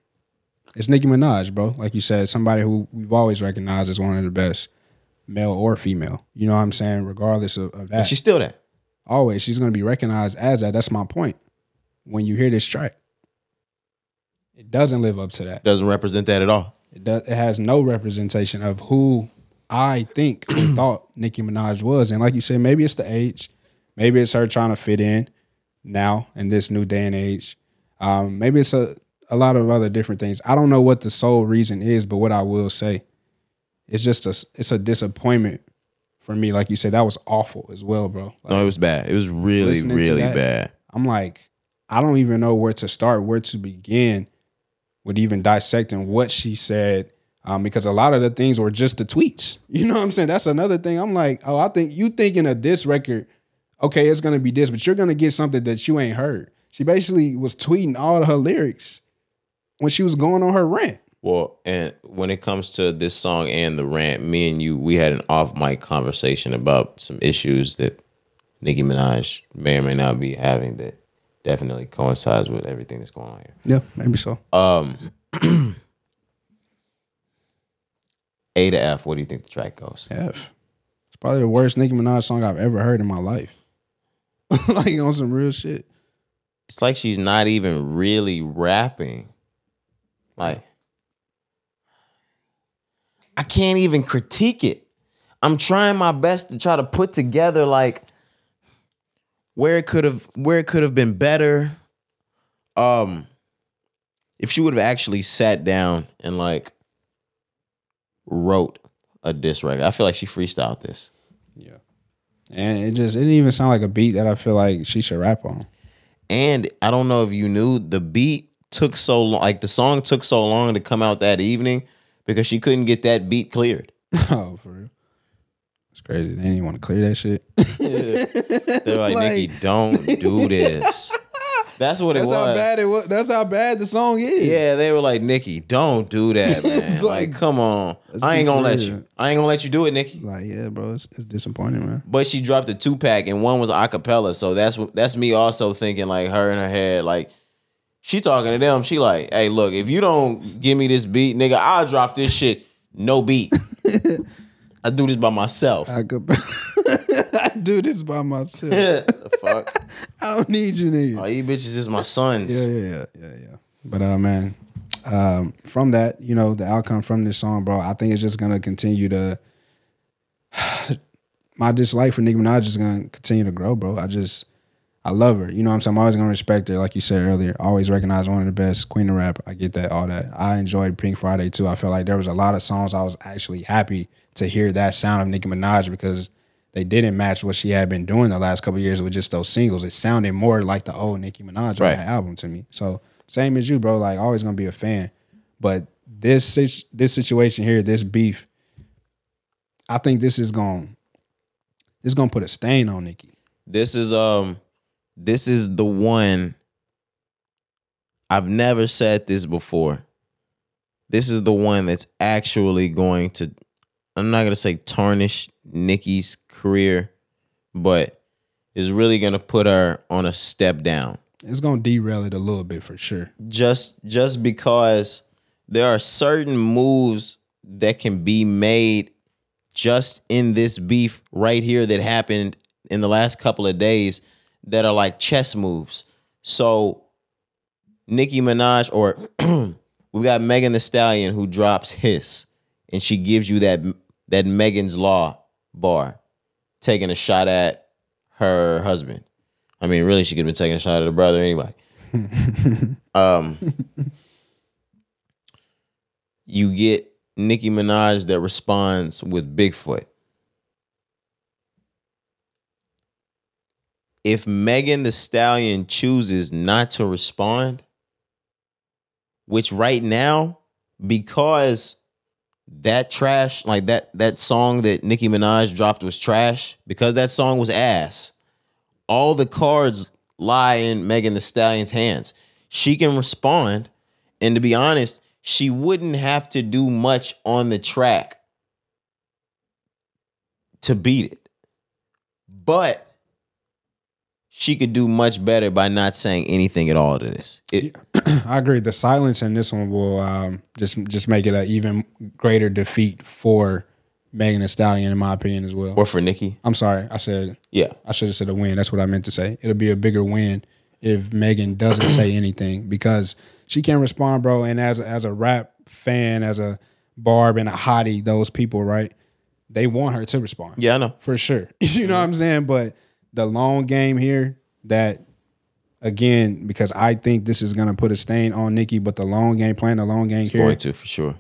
it's Nicki Minaj, bro. Like you said, somebody who we've always recognized as one of the best. male or female. You know what I'm saying? Regardless of, of that, And she's still that. always she's going to be recognized as that. That's my point. When you hear this track, it doesn't live up to that. Doesn't represent that at all. It does. It has no representation of who I think or thought Nicki Minaj was. And like you said, maybe it's the age, maybe it's her trying to fit in now in this new day and age. Um, maybe it's a a lot of other different things. I don't know what the sole reason is, but what I will say, it's just a it's a disappointment for me. Like you said, that was awful as well, bro. Like, No, it was bad. It was really, really that- bad. I'm like, I don't even know where to start, where to begin with even dissecting what she said. Um, because a lot of the things were just the tweets. <laughs> You know what I'm saying? That's another thing. I'm like, oh, I think you thinking of this record, okay, it's gonna be this, but you're gonna get something that you ain't heard. She basically was tweeting all of her lyrics when she was going on her rant. Well, and when it comes to this song and the rant, me and you, we had an off mic conversation about some issues that Nicki Minaj may or may not be having that definitely coincides with everything that's going on here. Yeah, maybe so. Um, <clears throat> A to F, what do you think the track goes? F. It's probably the worst Nicki Minaj song I've ever heard in my life. <laughs> like on some real shit. It's like she's not even really rapping. Like, I can't even critique it. I'm trying my best to try to put together like where it could have where it could have been better. Um, if she would have actually sat down and like wrote a diss record, I feel like she freestyled this. And it just it didn't even sound like a beat that I feel like she should rap on. And I don't know if you knew the beat took so long, like the song took so long to come out that evening because she couldn't get that beat cleared. <laughs> oh, for real. It's crazy. They didn't even want to clear that shit. <laughs> They're like, <laughs> Like- Nicki, don't do this. That's what it That's was. how bad it was. That's how bad the song is. Yeah, they were like, Nicki, don't do that, <laughs> man. like, Like, come on. I ain't gonna let you. I ain't gonna let you do it, Nicki. Like, yeah, bro, it's, it's disappointing, man. But she dropped a two pack and one was a cappella. So that's what that's me also thinking like her in her head, like she talking to them. She like, hey, look, if you don't give me this beat, nigga, I'll drop this shit. No beat. <laughs> I do this by myself. Could <laughs> <laughs> I do this by myself. the fuck? <laughs> I don't need you niggas. All you bitches is my sons. Yeah, yeah, yeah, yeah, yeah. But uh, man, um, from that, you know, the outcome from this song, bro, I think it's just gonna continue to. <sighs> my dislike for Nicki Minaj is gonna continue to grow, bro. I just, I love her. You know what I'm saying? I'm always gonna respect her, like you said earlier. Always recognize one of the best queen of rap. I get that, all that. I enjoyed Pink Friday too. I felt like there was a lot of songs I was actually happy to hear that sound of Nicki Minaj because they didn't match what she had been doing the last couple of years with just those singles. It sounded more like the old Nicki Minaj Right. album to me. So same as you, bro. Like always gonna be a fan, but this this situation here, this beef, I think this is going this is gonna put a stain on Nicki. This is um this is the one I've never said this before. This is the one that's actually going to I'm not gonna say tarnish Nicki's career, but is really gonna put her on a step down. It's gonna derail it a little bit for sure. Just just because there are certain moves that can be made just in this beef right here that happened in the last couple of days that are like chess moves. So Nicki Minaj or <clears throat> we got Megan Thee Stallion who drops hiss and she gives you that that Megan's Law bar taking a shot at her husband. I mean, really she could have been taking a shot at her brother anyway. <laughs> um you get Nicki Minaj that responds with Bigfoot. If Megan Thee Stallion chooses not to respond, which right now, because that trash, like that that song that Nicki Minaj dropped was trash, because that song was ass, all the cards lie in Megan Thee Stallion's hands. She can respond, and to be honest, she wouldn't have to do much on the track to beat it. But she could do much better by not saying anything at all to this. It, <clears throat> I agree. The silence in this one will um, just just make it an even greater defeat for Megan Thee Stallion in my opinion as well. Or for Nicki. I'm sorry, I said Yeah. I should have said a win. That's what I meant to say. It'll be a bigger win if Megan doesn't say <clears throat> anything because she can't respond, bro. And as as a rap fan, as a Barb and a hottie, those people, right? They want her to respond. Yeah, I know. for sure. <laughs> you know what I'm saying? But the long game here, that again, because I think this is gonna put a stain on Nicki, but the long game, playing the long game here, Going to for sure.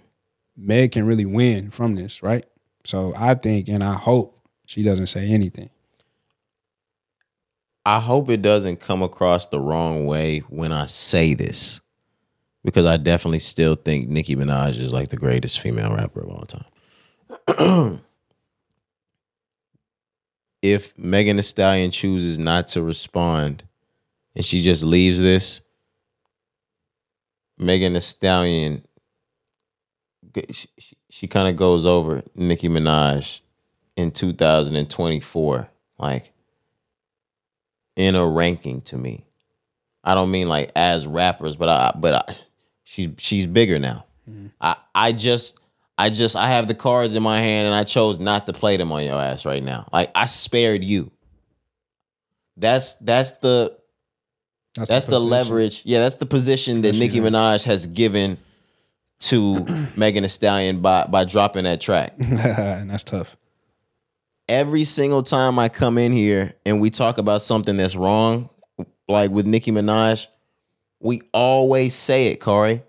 Meg can really win from this, right? So I think and I hope she doesn't say anything. I hope it doesn't come across the wrong way when I say this. Because I definitely still think Nicki Minaj is like the greatest female rapper of all time. <clears throat> if Megan Thee Stallion chooses not to respond and she just leaves this, Megan Thee Stallion, she, she, she kind of goes over Nicki Minaj in 2024. Like, in a ranking to me. I don't mean like as rappers, but I but I, she's she's bigger now. Mm-hmm. I I just I just I have the cards in my hand and I chose not to play them on your ass right now. Like I spared you. That's that's the that's the, position. leverage. Yeah, that's the position that Nicki. Minaj has given to <clears throat> Megan Thee Stallion by by dropping that track. <laughs> and that's tough. every single time I come in here and we talk about something that's wrong, like with Nicki Minaj, we always say it, Corey.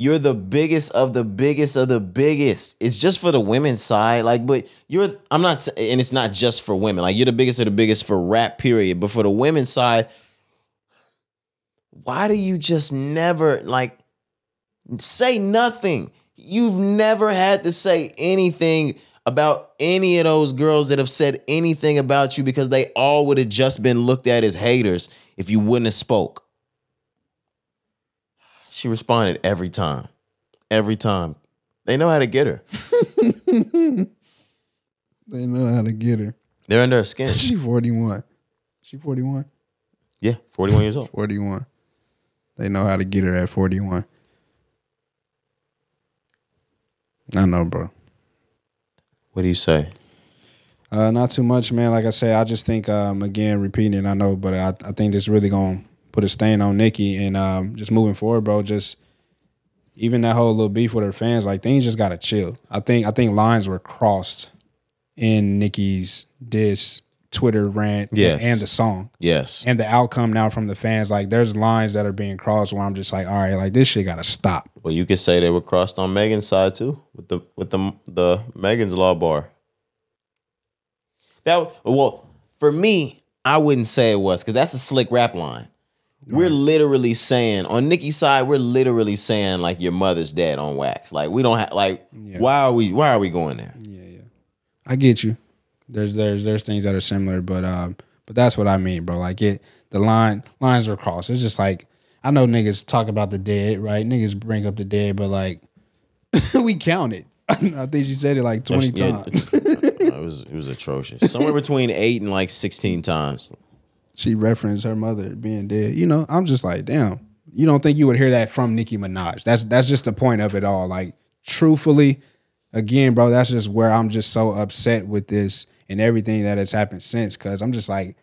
You're the biggest of the biggest of the biggest. It's just for the women's side, like, but you're. I'm not, and it's not just for women. Like, you're the biggest of the biggest for rap, period. But for the women's side, why do you just never like say nothing? You've never had to say anything about any of those girls that have said anything about you because they all would have just been looked at as haters if you wouldn't have spoke. She responded every time. Every time. They know how to get her. <laughs> They know how to get her. They're under her skin. She 41. She 41? Yeah, 41 years old. 41. They know how to get her at 41. I know, bro. What do you say? Uh, not too much, man. Like I say, I just think um, again, repeating it, I know, but I, I think this really gonna put a stain on Nicki and um, just moving forward, bro. Just even that whole little beef with her fans, like things just gotta chill. I think I think lines were crossed in Nicki's diss Twitter rant and- Yes. and the song. Yes. And the outcome now from the fans, like there's lines that are being crossed where I'm just like, all right, like this shit gotta stop. Well, you could say they were crossed on Megan's side too, with the with the the Megan's law bar. That well, for me, I wouldn't say it was because that's a slick rap line. We're literally saying on Nicki's side, we're literally saying like your mother's dead on wax. Like we don't have like why are we why are we going there? Yeah, yeah. I get you. There's there's there's things that are similar, but um, but that's what I mean, bro. Like it, the line lines are crossed. It's just like I know niggas talk about the dead, right? Niggas bring up the dead, but like <laughs> we counted. <laughs> I think she said it like twenty Yeah, times. <laughs> it was it was atrocious. Somewhere between eight and like sixteen times. She referenced her mother being dead. You know, I'm just like, damn. You don't think you would hear that from Nicki Minaj? That's that's just the point of it all. Like, truthfully, again, bro, that's just where I'm just so upset with this and everything that has happened since. Cause I'm just like,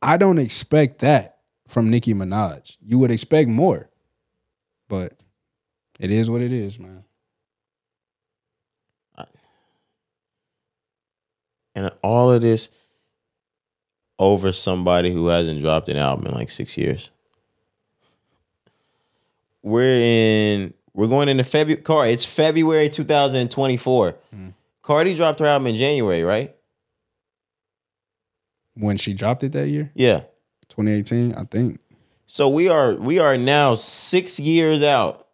I don't expect that from Nicki Minaj. You would expect more. But it is what it is, man. And all of this over somebody who hasn't dropped an album in like six years. We're in we're going into February Cardi, it's February 2024. Mm-hmm. Cardi dropped her album in January, right? When she dropped it that year, Yeah. 2018, I think. So we are we are now six years out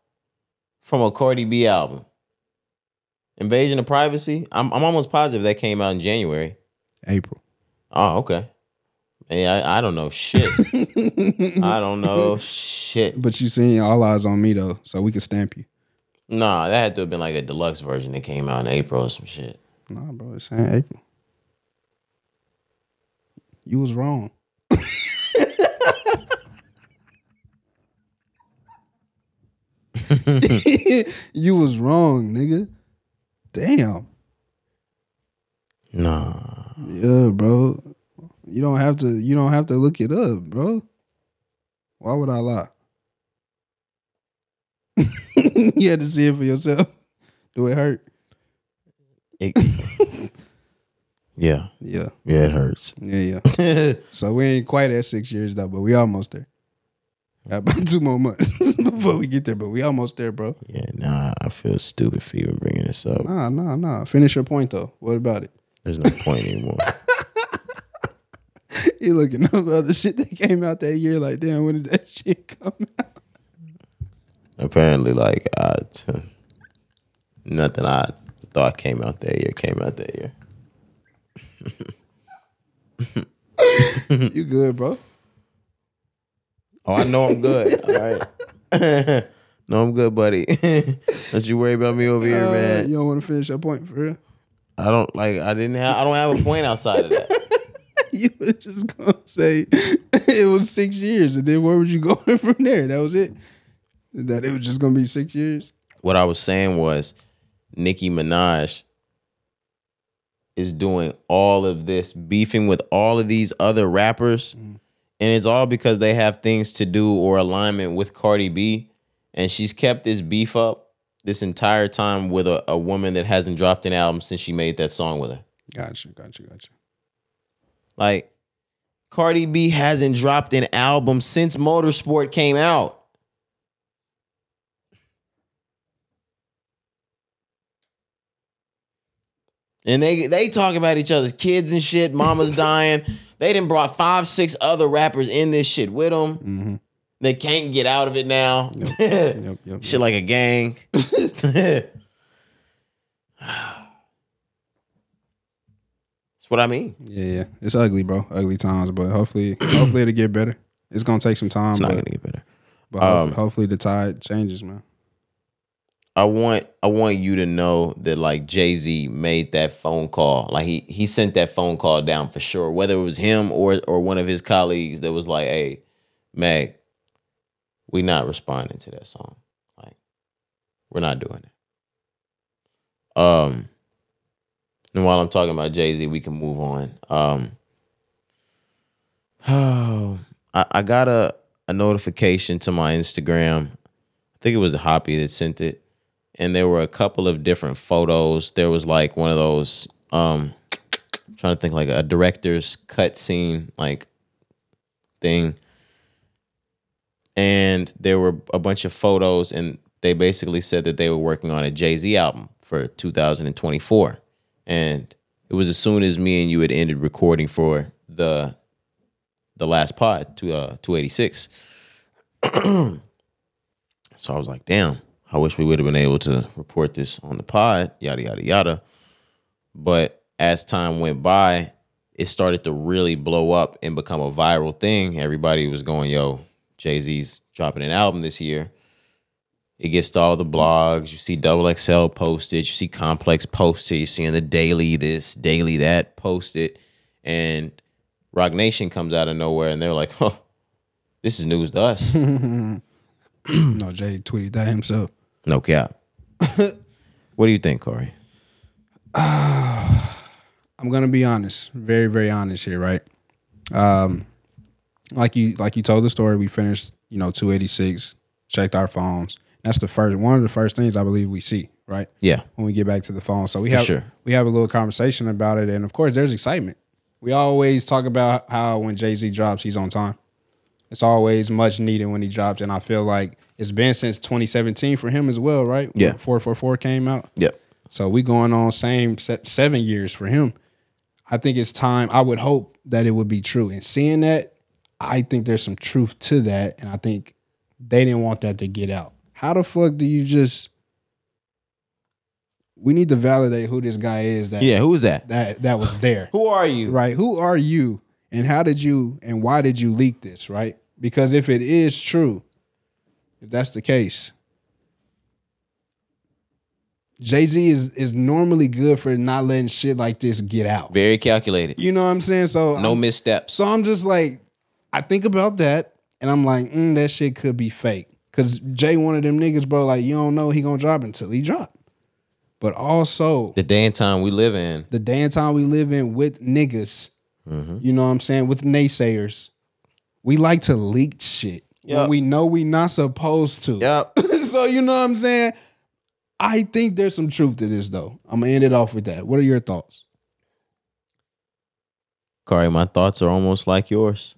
from a Cardi B album. Invasion of Privacy. I'm I'm almost positive that came out in January. April. Oh, okay. Hey, I, I don't know shit. <laughs> I don't know shit. But you seen all eyes on me though, so we could stamp you. Nah, that had to have been like a deluxe version that came out in April or some shit. Nah, bro, it's saying April. You was wrong. <laughs> <laughs> you was wrong, nigga. Damn. Nah. Yeah, bro. You don't have to. You don't have to look it up, bro. Why would I lie? <laughs> you had to see it for yourself. <laughs> Do it hurt? It- yeah. Yeah, Yeah, it hurts. yeah, yeah. <laughs> So we ain't quite at six years though, but we almost there. Got about two more months before we get there, but we almost there, bro. yeah, nah, I feel stupid for even bringing this up. Nah, nah, nah. Finish your point though. What about it? There's no point anymore. <laughs> You looking up other shit that came out that year? Like, damn, when did that <laughs> shit come out? Apparently, like, I, <laughs> nothing I thought came out that year came out that year. You good, bro? Oh, I know I'm good. All right. no, I'm good, buddy. don't you worry about me over here, Uh, man. you don't want to finish that point for real? I don't like. I didn't have. I don't have a point outside of that. You <laughs> were just gonna say it was six years, and then where would you going <laughs> from there? That was it. That it was just gonna be six years. what I was saying was Nicki Minaj is doing all of this, beefing with all of these other rappers. Mm. And it's all because they have things to do or alignment with Cardi B. And she's kept this beef up this entire time with a, a woman that hasn't dropped an album since she made that song with her. Gotcha, gotcha, gotcha. Like, Cardi B hasn't dropped an album since Motorsport came out. And they they talk about each other's kids and shit. Mama's <laughs> dying. They didn't brought five, six other rappers in this shit with them. Mm-hmm. They can't get out of it now. Yep, yep. <laughs> shit like a gang. <laughs> <sighs> <sighs> <sighs> What I mean. Yeah, yeah. It's ugly, bro. Ugly times, but hopefully, <clears throat> hopefully it'll get better. It's gonna take some time, It's not but, gonna get better. but Um, hopefully the tide changes, man. I want I want you to know that like Jay Z made that phone call. Like he he sent that phone call down for sure. Whether it was him or or one of his colleagues that was like, "Hey, Meg, we not responding to that song. Like, we're not doing it." Um. And while I'm talking about Jay Z, we can move on. Um. Oh, <sighs> I, I got a a notification to my Instagram. I think it was the Hoppy that sent it and there were a couple of different photos. There was like one of those um I'm trying to think like a director's cut scene like thing. And there were a bunch of photos and they basically said that they were working on a Jay-Z album for 2024. And it was as soon as me and you had ended recording for the the last pod to uh 286. <clears throat> so I was like, damn, I wish we would have been able to report this on the pod, yada, yada, yada. But as time went by, it started to really blow up and become a viral thing. Everybody was going, yo, Jay Z's dropping an album this year. It gets to all the blogs. You see Double XL posted. You see Complex posted. You're seeing the Daily this, Daily that posted. And Roc Nation comes out of nowhere and they're like, huh, this is news to us. <laughs> no, Jay tweeted that himself. No cap. <laughs> what do you think, Corey? <sighs> I'm gonna be honest, very, very honest here, right? Um, like you, like you told the story. We finished, you know, 286. Checked our phones. That's the first one of the first things I believe we see, right? Yeah. When we get back to the phone, so we For have sure. we have a little conversation about it, and of course, there's excitement. We always talk about how when Jay Z drops, he's on time. It's always much needed when he drops, and I feel like it's been since 2017 for him as well, right? Yeah. four four four came out. Yep. So we going on same se- seven years for him. I think it's time. I would hope that it would be true. And seeing that, I think there's some truth to that. And I think they didn't want that to get out. How the fuck do you just? We need to validate who this guy is. That Yeah, who is that? that that was there. Who are you? Right? Who are you? And how did you? And why did you leak this? Right? Because if it is true, if that's the case, Jay Z is is normally good for not letting shit like this get out. Very calculated. You know what I'm saying? So No I'm- missteps. so I'm just like, I think about that, and I'm like, mm, that shit could be fake. Cause Jay one of them niggas, bro. Like you don't know he gonna drop until he drop. but also The day and time we live in. the day and time we live in with niggas. Mm-hmm. You know what I'm saying? With naysayers. We like to leak shit when we know we not supposed to. Yep. <laughs> so you know what I'm saying? I think there's some truth to this though. I'm gonna end it off with that. What are your thoughts? Corey, my thoughts are almost like yours.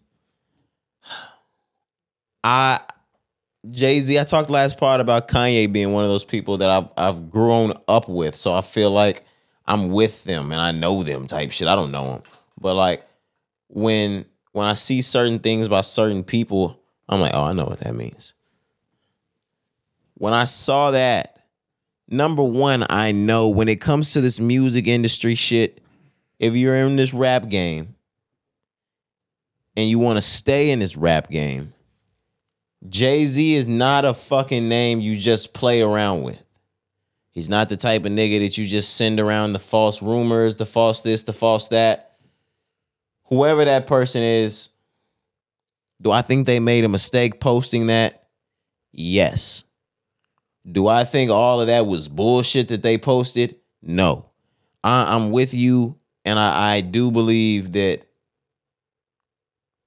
<sighs> I Jay Z, I talked last part about Kanye being one of those people that I've I've grown up with, so I feel like I'm with them and I know them type shit. I don't know them, but like when when I see certain things by certain people, I'm like, oh, I know what that means. When I saw that, number one, I know when it comes to this music industry shit, if you're in this rap game and you want to stay in this rap game, Jay Z is not a fucking name you just play around with. He's not the type of nigga that you just send around the false rumors, the false this, the false that. Whoever that person is, do I think they made a mistake posting that? Yes. Do I think all of that was bullshit that they posted? No. I, I'm with you, and I, I do believe that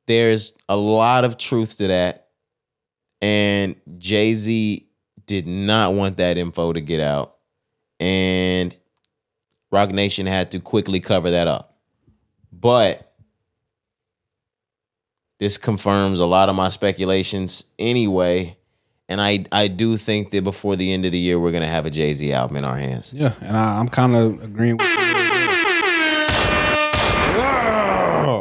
there's a lot of truth to that. And Jay Z did not want that info to get out. And Roc Nation had to quickly cover that up. But this confirms a lot of my speculations anyway. And I, I do think that before the end of the year, we're going to have a Jay Z album in our hands. Yeah, and I, I'm kind of agreeing with you.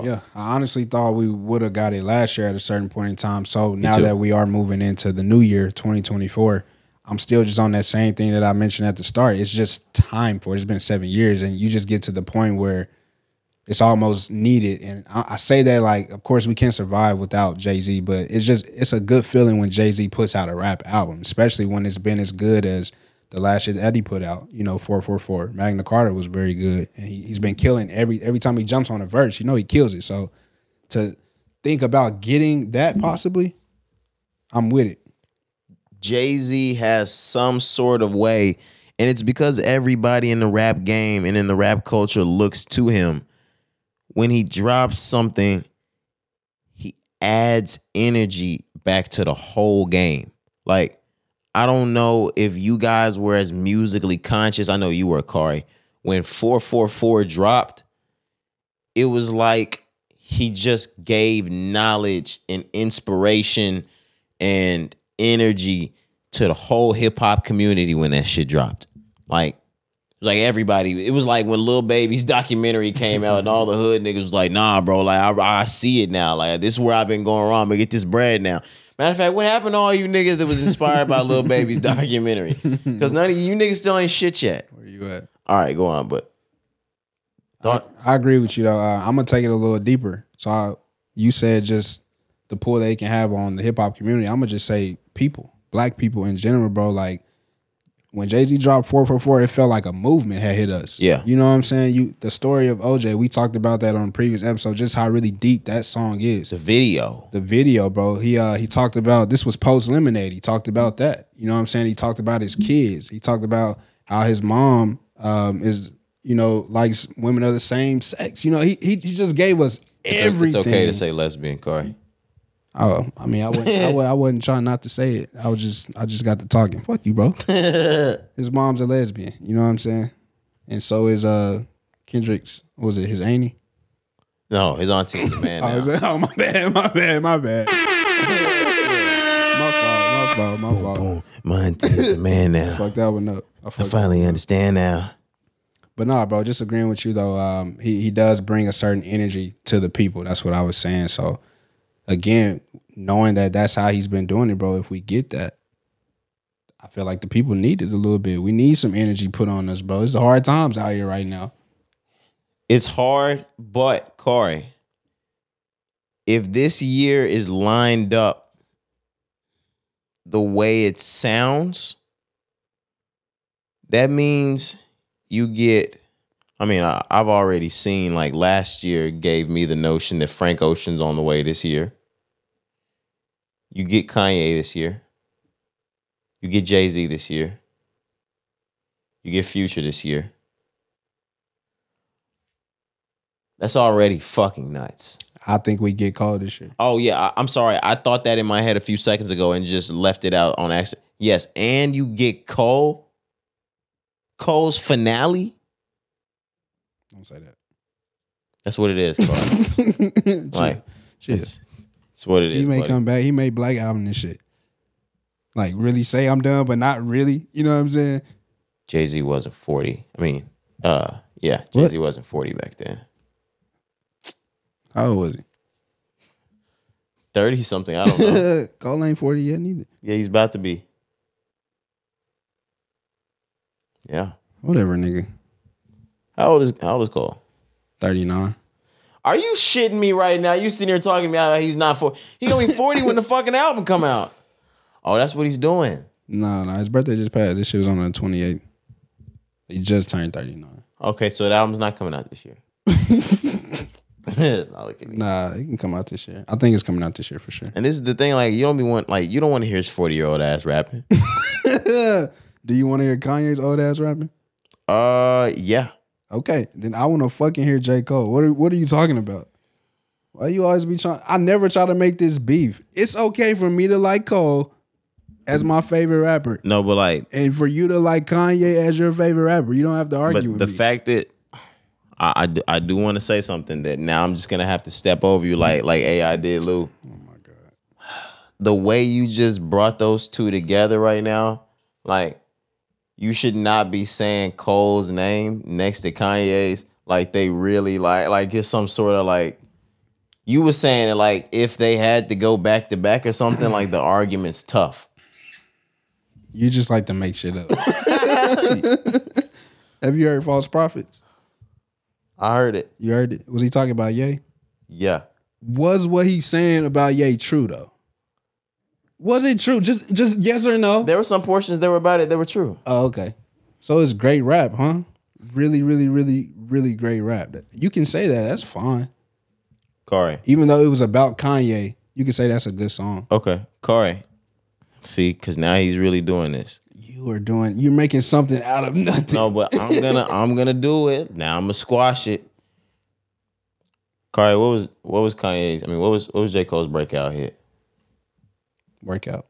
Yeah, I honestly thought we would have got it last year at a certain point in time. So now that we are moving into the new year, 2024, I'm still just on that same thing that I mentioned at the start. It's just time for it. It's been seven years, and you just get to the point where it's almost needed. And I, I say that like, of course, we can't survive without Jay Z, but it's just it's a good feeling when Jay Z puts out a rap album, especially when it's been as good as the last shit Eddie put out. You know, four four four. Magna Carta was very good, and he, he's been killing every every time he jumps on a verse. You know, he kills it. So to think about getting that possibly, I'm with it. Jay Z has some sort of way, and it's because everybody in the rap game and in the rap culture looks to him. When he drops something, he adds energy back to the whole game. Like, I don't know if you guys were as musically conscious. I know you were, Cari. When 444 dropped, it was like he just gave knowledge and inspiration and energy to the whole hip hop community when that shit dropped. Like, like everybody. It was like when Lil Baby's <laughs> documentary came out and all the hood niggas was like, "Nah, bro, like I, I see it now. Like this is where I've been going wrong. But get this bread now." Matter of fact, what happened to all you niggas that was inspired by Lil Baby's <laughs> documentary? Because none of you niggas still ain't shit yet. Where you at? All right, go on. But thought I agree with you though. Uh, I'm gonna take it a little deeper. So I, you said just the pull they can have on the hip hop community. I'm gonna just say people, black people in general, bro. Like when Jay Z dropped 444, it felt like a movement had hit us. Yeah. you know what I'm saying. You the story of OJ. We talked about that on a previous episode. Just how really deep that song is. The video. The video, bro. He uh he talked about this was post Lemonade. He talked about that. You know what I'm saying? He talked about his kids. He talked about how his mom um is you know likes women of the same sex. You know, he he, he just gave us It's, everything. it's okay to say lesbian, Corey. Oh, I mean, I wasn't, I, wa- I wasn't trying not to say it. I was just, I just got to talking. Fuck you, bro. <laughs> his mom's a lesbian. You know what I'm saying? And so is uh Kendrick's. What was it his auntie? No, his auntie is a man <laughs> Oh, now. is it? oh, my bad, my bad, my bad. <laughs> my fault, my fault, my fault. Boom. My auntie is a man now. Fuck that one up. I I finally understand now. But nah, bro, just agreeing with you though. Um, he he does bring a certain energy to the people. That's what I was saying. So again, knowing that that's how he's been doing it, bro. If we get that, I feel like the people need it a little bit. We need some energy put on us, bro. It's hard times out here right now. It's hard, but Corey, if this year is lined up the way it sounds, that means you get. I mean, I, I've already seen like last year gave me the notion that Frank Ocean's on the way this year. You get Kanye this year. You get Jay Z this year. You get Future this year. That's already fucking nuts. I think we get called this year. Oh yeah, I, I'm sorry. I thought that in my head a few seconds ago and just left it out on accident. Yes, and you get Cole. Cole's finale. Don't say that. That's what it is. Carl. <laughs> like it's, it's what it is. he may buddy. come back. He may black album and shit. Like really say I'm done, but not really. You know what I'm saying? Jay Z wasn't 40. I mean, uh, yeah, Jay Z wasn't 40 back then. How old was he? 30 something. I don't know. <laughs> Cole ain't 40 yet neither. yeah, he's about to be. Yeah. Whatever, nigga. How old is how old is Cole? 39. Are you shitting me right now? You sitting here talking to me about he's not for he gonna be 40 when the <laughs> fucking album come out. Oh, that's what he's doing. No, no, his birthday just passed. This shit was on the 28th. He just turned 39. Okay, so the album's not coming out this year. <laughs> <laughs> Nah. Nah, it can come out this year. I think it's coming out this year for sure. And this is the thing, like you don't be want like you don't want to hear his 40 year old ass rapping. Do you want to hear Kanye's old ass rapping? uh yeah. Okay, then I want to fucking hear J. Cole. What are, what are you talking about? Why you always be trying? I never try to make this beef. It's okay for me to like Cole as my favorite rapper, No, but like and for you to like Kanye as your favorite rapper. You don't have to argue but the me. fact that I, I do, I do want to say something that now I'm just gonna have to step over you like like AI did Lue. Oh my god. The way you just brought those two together right now, like you should not be saying Cole's name next to Kanye's like they really like like it's some sort of like you were saying that like if they had to go back to back or something like the argument's tough. you just like to make shit up. <laughs> have you heard False Prophets? I heard it. You heard it? Was he talking about Ye? Yeah. Was what he's saying about Ye true though? Was it true? Just just yes or no? There were some portions that were about it that were true. Oh, okay. So it's great rap, huh? Really, really, really, really great rap. You can say that. That's fine. Corey. Even though it was about Kanye, you can say that's a good song. Okay, Corey. See, because now he's really doing this. You are doing. You're making something out of nothing. No, but I'm <laughs> gonna I'm gonna do it. Now I'm gonna squash it. Corey, what was what was Kanye's? I mean, what was what was J Cole's breakout hit? Workout.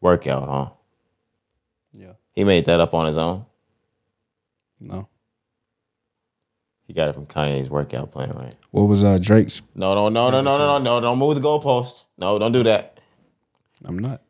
Workout, huh? Yeah. He made that up on his own. No. He got it from Kanye's workout plan, right? What was uh Drake's? No, no, no, no, no, no, no, no! Don't move the goalpost. No, don't do that. I'm not.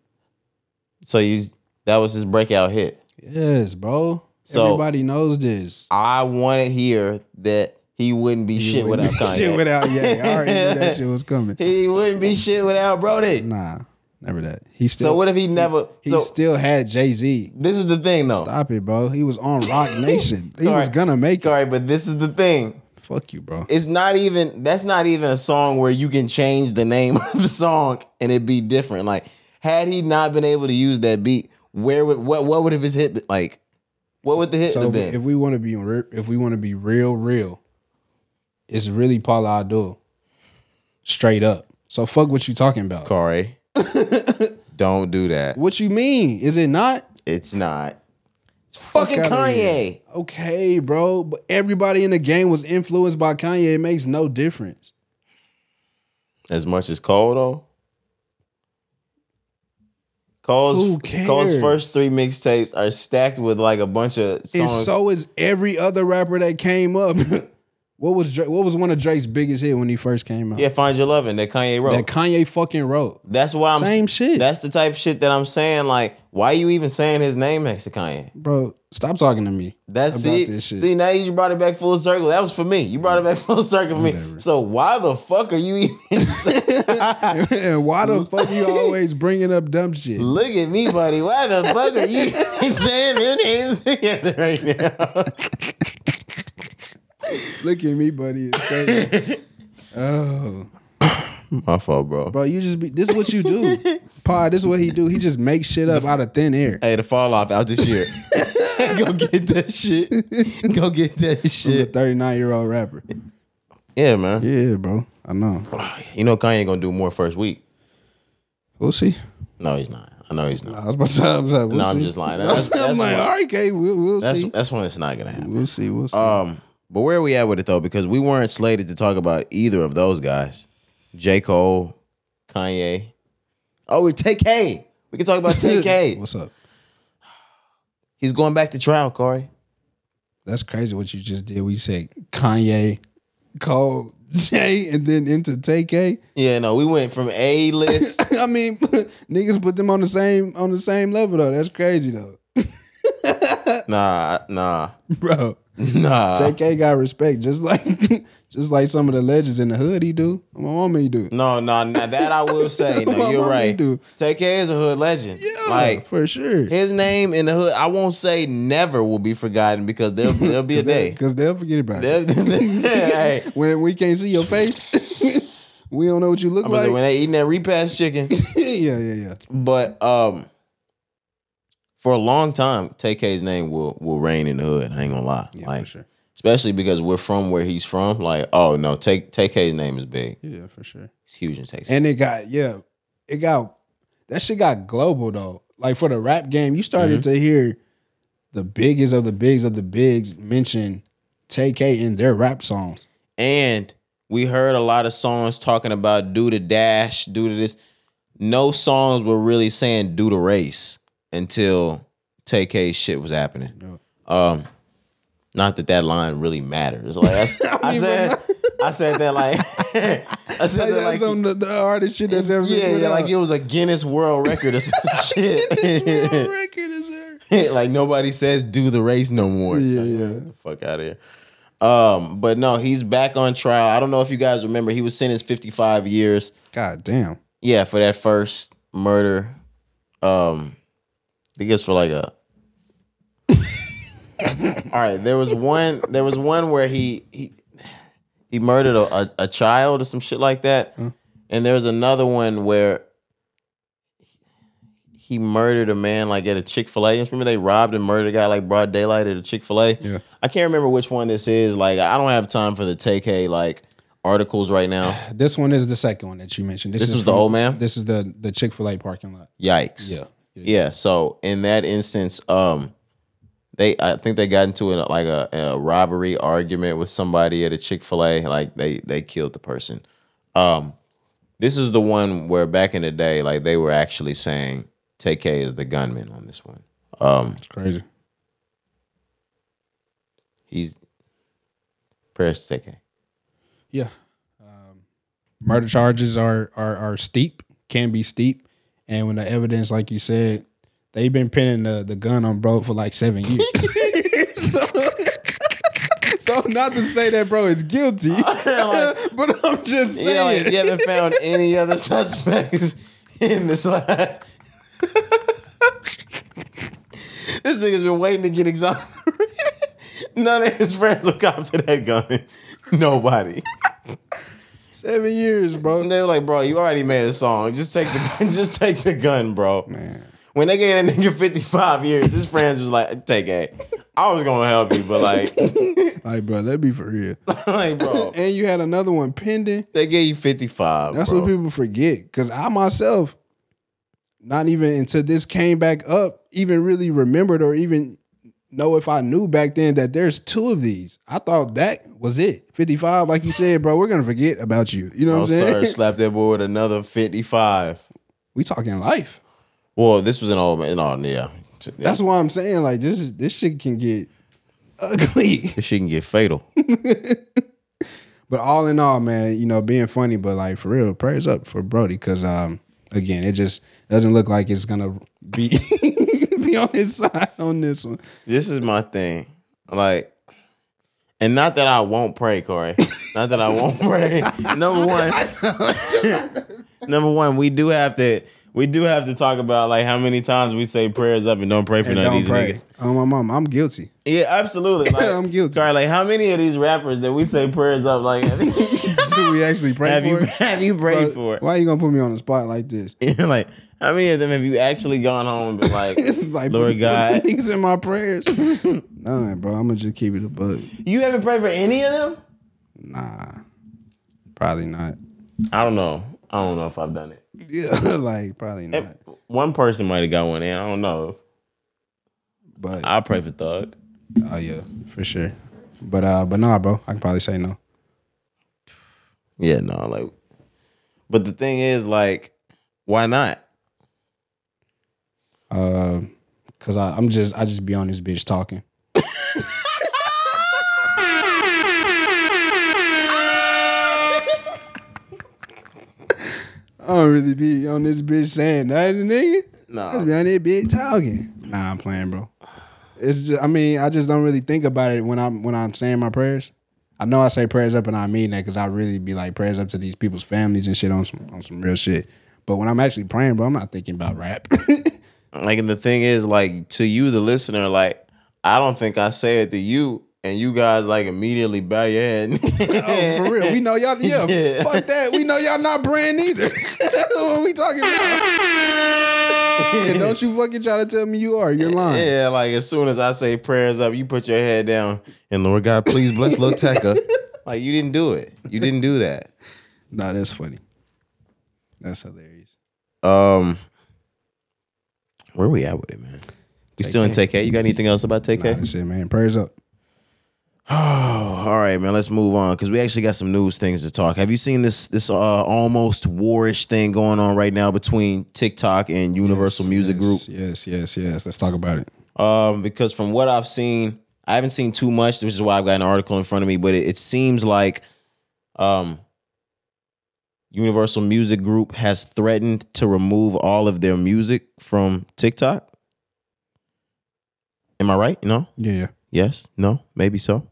So you that was his breakout hit. Yes, bro. So- Everybody knows this. I want to hear that he wouldn't be shit without <laughs> Kanye. shit without Ye. I already knew that shit was coming. <laughs> He wouldn't be shit without Brody. Nah, never that. He still. So what if he never? He so still had Jay Z. this is the thing, though. Stop it, bro. He was on Roc <laughs> Nation. He was gonna make it. Sorry, but this is the thing. Fuck you, bro. It's not even. That's not even a song where you can change the name of the song and it be different. Like, had he not been able to use that beat, where would what what would have his hit like? What would the hit So have been? if we want to be if we want to be real, real, it's really Paula Abdul. Straight up. So fuck what you talking about. Corey, <laughs> don't do that. What you mean? Is it not? It's not. It's fucking Kanye. Okay, bro. But everybody in the game was influenced by Kanye. It makes no difference. As much as Cole though. Cole's Cole's first three mixtapes are stacked with like a bunch of And so is every other rapper that came up. <laughs> what was what was one of Drake's biggest hit when he first came out? yeah, find your loving that Kanye wrote. That Kanye fucking wrote. That's what I'm Same shit. That's the type of shit that I'm saying. Like, why are you even saying his name next to Kanye? Bro, stop talking to me. That's About see, this shit. see now you brought it back full circle. That was for me. You brought it back full circle for me. Whatever. So why the fuck are you even <laughs> saying? and why the fuck are you <laughs> always bringing up dumb shit? Look at me, buddy. Why the fuck are you <laughs> saying their names together right now? Look at me, buddy. Oh, My fault, bro. bro, you just be. This is what you do, <laughs> Pa, This is what he do. He just makes shit up out of thin air. Hey, the fall off out this year. <laughs> Go get that shit. Go get that shit. thirty nine year old rapper. Yeah, man. Yeah, bro. I know. You know Kanye gonna do more first week. We'll see. No, he's not. I know he's not. I was about to. I was like, we'll No, I'm see. just lying. That's- <laughs> I'm that's like, all right, okay, we'll we'll That's see. that's when it's not gonna happen. We'll see. We'll see. Um, but where are we at with it though? Because we weren't slated to talk about either of those guys. J. Cole, Kanye. Oh, we Tay-K. We can talk about Tay-K. <laughs> What's up? He's going back to trial, Corey. That's crazy what you just did. We said Kanye, Cole, <laughs> Jay, and then into TK. Yeah, no, we went from A list. <laughs> I mean, niggas put them on the same on the same level though. That's crazy though, nah, nah, bro. <laughs> nah. TK got respect, just like <laughs> just like some of the legends in the hood. He do. My mama, he do. no, no, no. That I will <laughs> say. No, you're right. do. Tay-K is a hood legend. Yeah, Like for sure. his name in the hood, I won't say never will be forgotten because there'll, there'll be a day. because they'll forget about it. Hey, When we can't see your face, we don't know what you look like. say when they eating that repast chicken. yeah, yeah, yeah. But um, for a long time, TK's name will will reign in the hood. I ain't gonna lie, Yeah, like for sure. especially because we're from where he's from. Like, oh no, take TK's name is big. Yeah, for sure. It's huge in Texas. And it got yeah, it got that shit got global though. Like for the rap game, you started Mm-hmm. to hear the biggest of the bigs of the bigs mention TK in their rap songs. And we heard a lot of songs talking about do the dash, do to this. No songs were really saying do the race until TK's shit was happening. Um, not that that line really matters. Like that's, <laughs> I, mean, said, I said that like <laughs> I said Like, that like on the, the hardest shit that's ever yeah, yeah, like it was a Guinness World Record or some <laughs> shit. world record is there. like nobody says do the race no more. Yeah, Like, yeah. Get the fuck out of here. Um, but no, he's back on trial. I don't know if you guys remember, he was sentenced 55 years. God damn. Yeah, for that first murder. Um, I think it's for like a. <laughs> All right, there was one. There was one where he he he murdered a, a, a child or some shit like that, hmm. and there was another one where he murdered a man like at a Chick Fil A. Remember they robbed and murdered a guy like broad daylight at a Chick Fil A. Yeah. I can't remember which one this is. Like I don't have time for the Tay-K like articles right now. This one is the second one that you mentioned. This is was the old man? This is the the Chick Fil A parking lot. Yikes. Yeah. Yeah. So in that instance, um, they I think they got into a, like a, a robbery argument with somebody at a Chick Fil A. Like they they killed the person. Um, this is the one where back in the day, like they were actually saying TK is the gunman on this one. Um, It's crazy. he's prayers to TK. Yeah. Um, murder charges are are are steep, can be steep, and when the evidence, like you said, they've been pinning the, the gun on bro for like seven years. <laughs> so, so not to say that bro is guilty, <laughs> <laughs> but I'm just saying. Yeah, like you haven't found any other suspects in this last. this nigga's been waiting to get exonerated. None of his friends will cop to that gun. Nobody. Seven years, bro. And they were like, bro, you already made a song. Just take the gun. <laughs> Just take the gun, bro. Man. When they gave that nigga 55 years, his friends was like, take it. I was gonna help you, but like, <laughs> Like, bro, let be for real. <laughs> like, bro, And you had another one pending. they gave you 55. That's bro. what people forget. Cause I myself, not even until this came back up, even really remembered or even know if I knew back then that there's two of these. I thought that was it. 55, like you said, bro, we're gonna forget about you. You know Oh, what I'm saying? sir, slap that boy with another 55. <laughs> we talking life. Well, this was an old man. No, yeah. That's why I'm saying like this is this shit can get ugly. <laughs> this shit can get fatal. <laughs> But all in all, man, you know, being funny, but like for real, prayers up for Brody because um again, it just doesn't look like it's gonna be be on his side on this one. this is my thing. Like, and not that I won't pray, Corey. Not that I won't <laughs> pray. Number <laughs> one, <laughs> number one, we do have to. We do have to talk about like how many times we say prayers up and don't pray for And none of these pray. niggas. Oh my mom, I'm guilty. Yeah, absolutely. Like, I'm guilty. Sorry, like how many of these rappers that we say prayers up? Like, Do we actually pray have for you it? have you prayed Bro, for it? Why are you gonna put me on the spot like this? like, how many of them have you actually gone home and been like, <laughs> like Lord God, He's in my prayers. <laughs> nah, bro, I'm gonna just keep it a bug. you haven't prayed for any of them? Nah, probably not. I don't know. I don't know if I've done it. Yeah, <laughs> like probably not. One person might have got one in. I don't know. But I'll pray for Thug. oh yeah, for sure. But uh, but nah, bro, I can probably say no. Yeah, no, like. But the thing is, like, why not? Uh, cause I, I'm just I just be on this bitch talking. <laughs> I don't really be on this bitch saying nothing, nigga. Nah. I just be on this bitch talking. Nah, I'm playing, bro. It's just I mean, I just don't really think about it when I'm when I'm saying my prayers. I know I say prayers up and I mean that because I really be like prayers up to these people's families and shit on some on some real shit. But when I'm actually praying, bro, I'm not thinking about rap. <laughs> Like, and the thing is, like, to you, the listener, like, I don't think I say it to you, and you guys like immediately bow your head. <laughs> oh, for real. We know y'all yeah, <laughs> Yeah. fuck that. We know y'all not brand either. <laughs> what we talking about? and don't you fucking try to tell me you are. You're lying. Yeah, like as soon as I say prayers up, you put your head down and Lord God, please bless Lil Tecca. like you didn't do it. You didn't do that. Nah, that's funny. That's hilarious. Um, where we at with it, man? We still in TK. You got anything else about TK? That's it, man. Prayers up. Oh, <sighs> all right, man. Let's move on because we actually got some news things to talk. Have you seen this this uh, almost warish thing going on right now between TikTok and Universal Music Group? Yes, Yes, yes, yes. Let's talk about it. Um, because from what I've seen, I haven't seen too much, which is why I've got an article in front of me. But it, it seems like, um, Universal Music Group has threatened to remove all of their music from TikTok. Am I right? No. Yeah, yeah. Yes. No. Maybe so.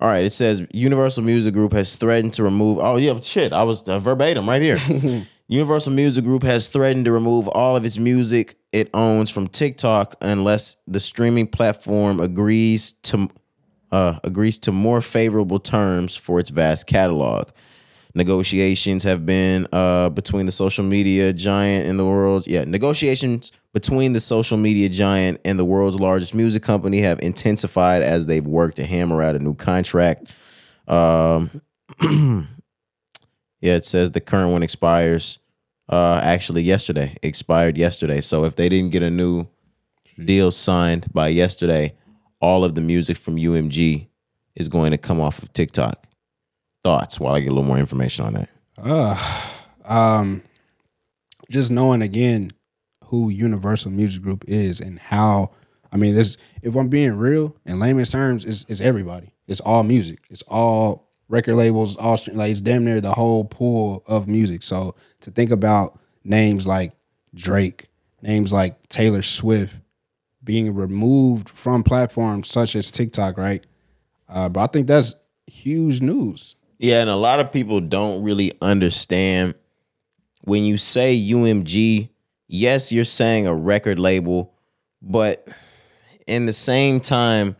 All right. It says Universal Music Group has threatened to remove. Oh yeah, shit. I was uh, verbatim right here. <laughs> Universal Music Group has threatened to remove all of its music it owns from TikTok unless the streaming platform agrees to uh, agrees to more favorable terms for its vast catalog. Negotiations have been uh, between the social media giant in the world. Yeah, negotiations between the social media giant and the world's largest music company have intensified as they've worked to hammer out a new contract. Um, <clears throat> yeah, it says the current one expires uh, actually yesterday. Expired yesterday. So if they didn't get a new deal signed by yesterday, all of the music from UMG is going to come off of TikTok. Thoughts while I get a little more information on that. Uh, um, just knowing again who Universal Music Group is and how, I mean, this. If I'm being real in layman's terms, it's, it's everybody. It's all music. It's all record labels. All like it's damn near the whole pool of music. So to think about names like Drake, names like Taylor Swift being removed from platforms such as TikTok, right? Uh, but I think that's huge news. Yeah, and a lot of people don't really understand when you say UMG, yes, you're saying a record label, but in the same time,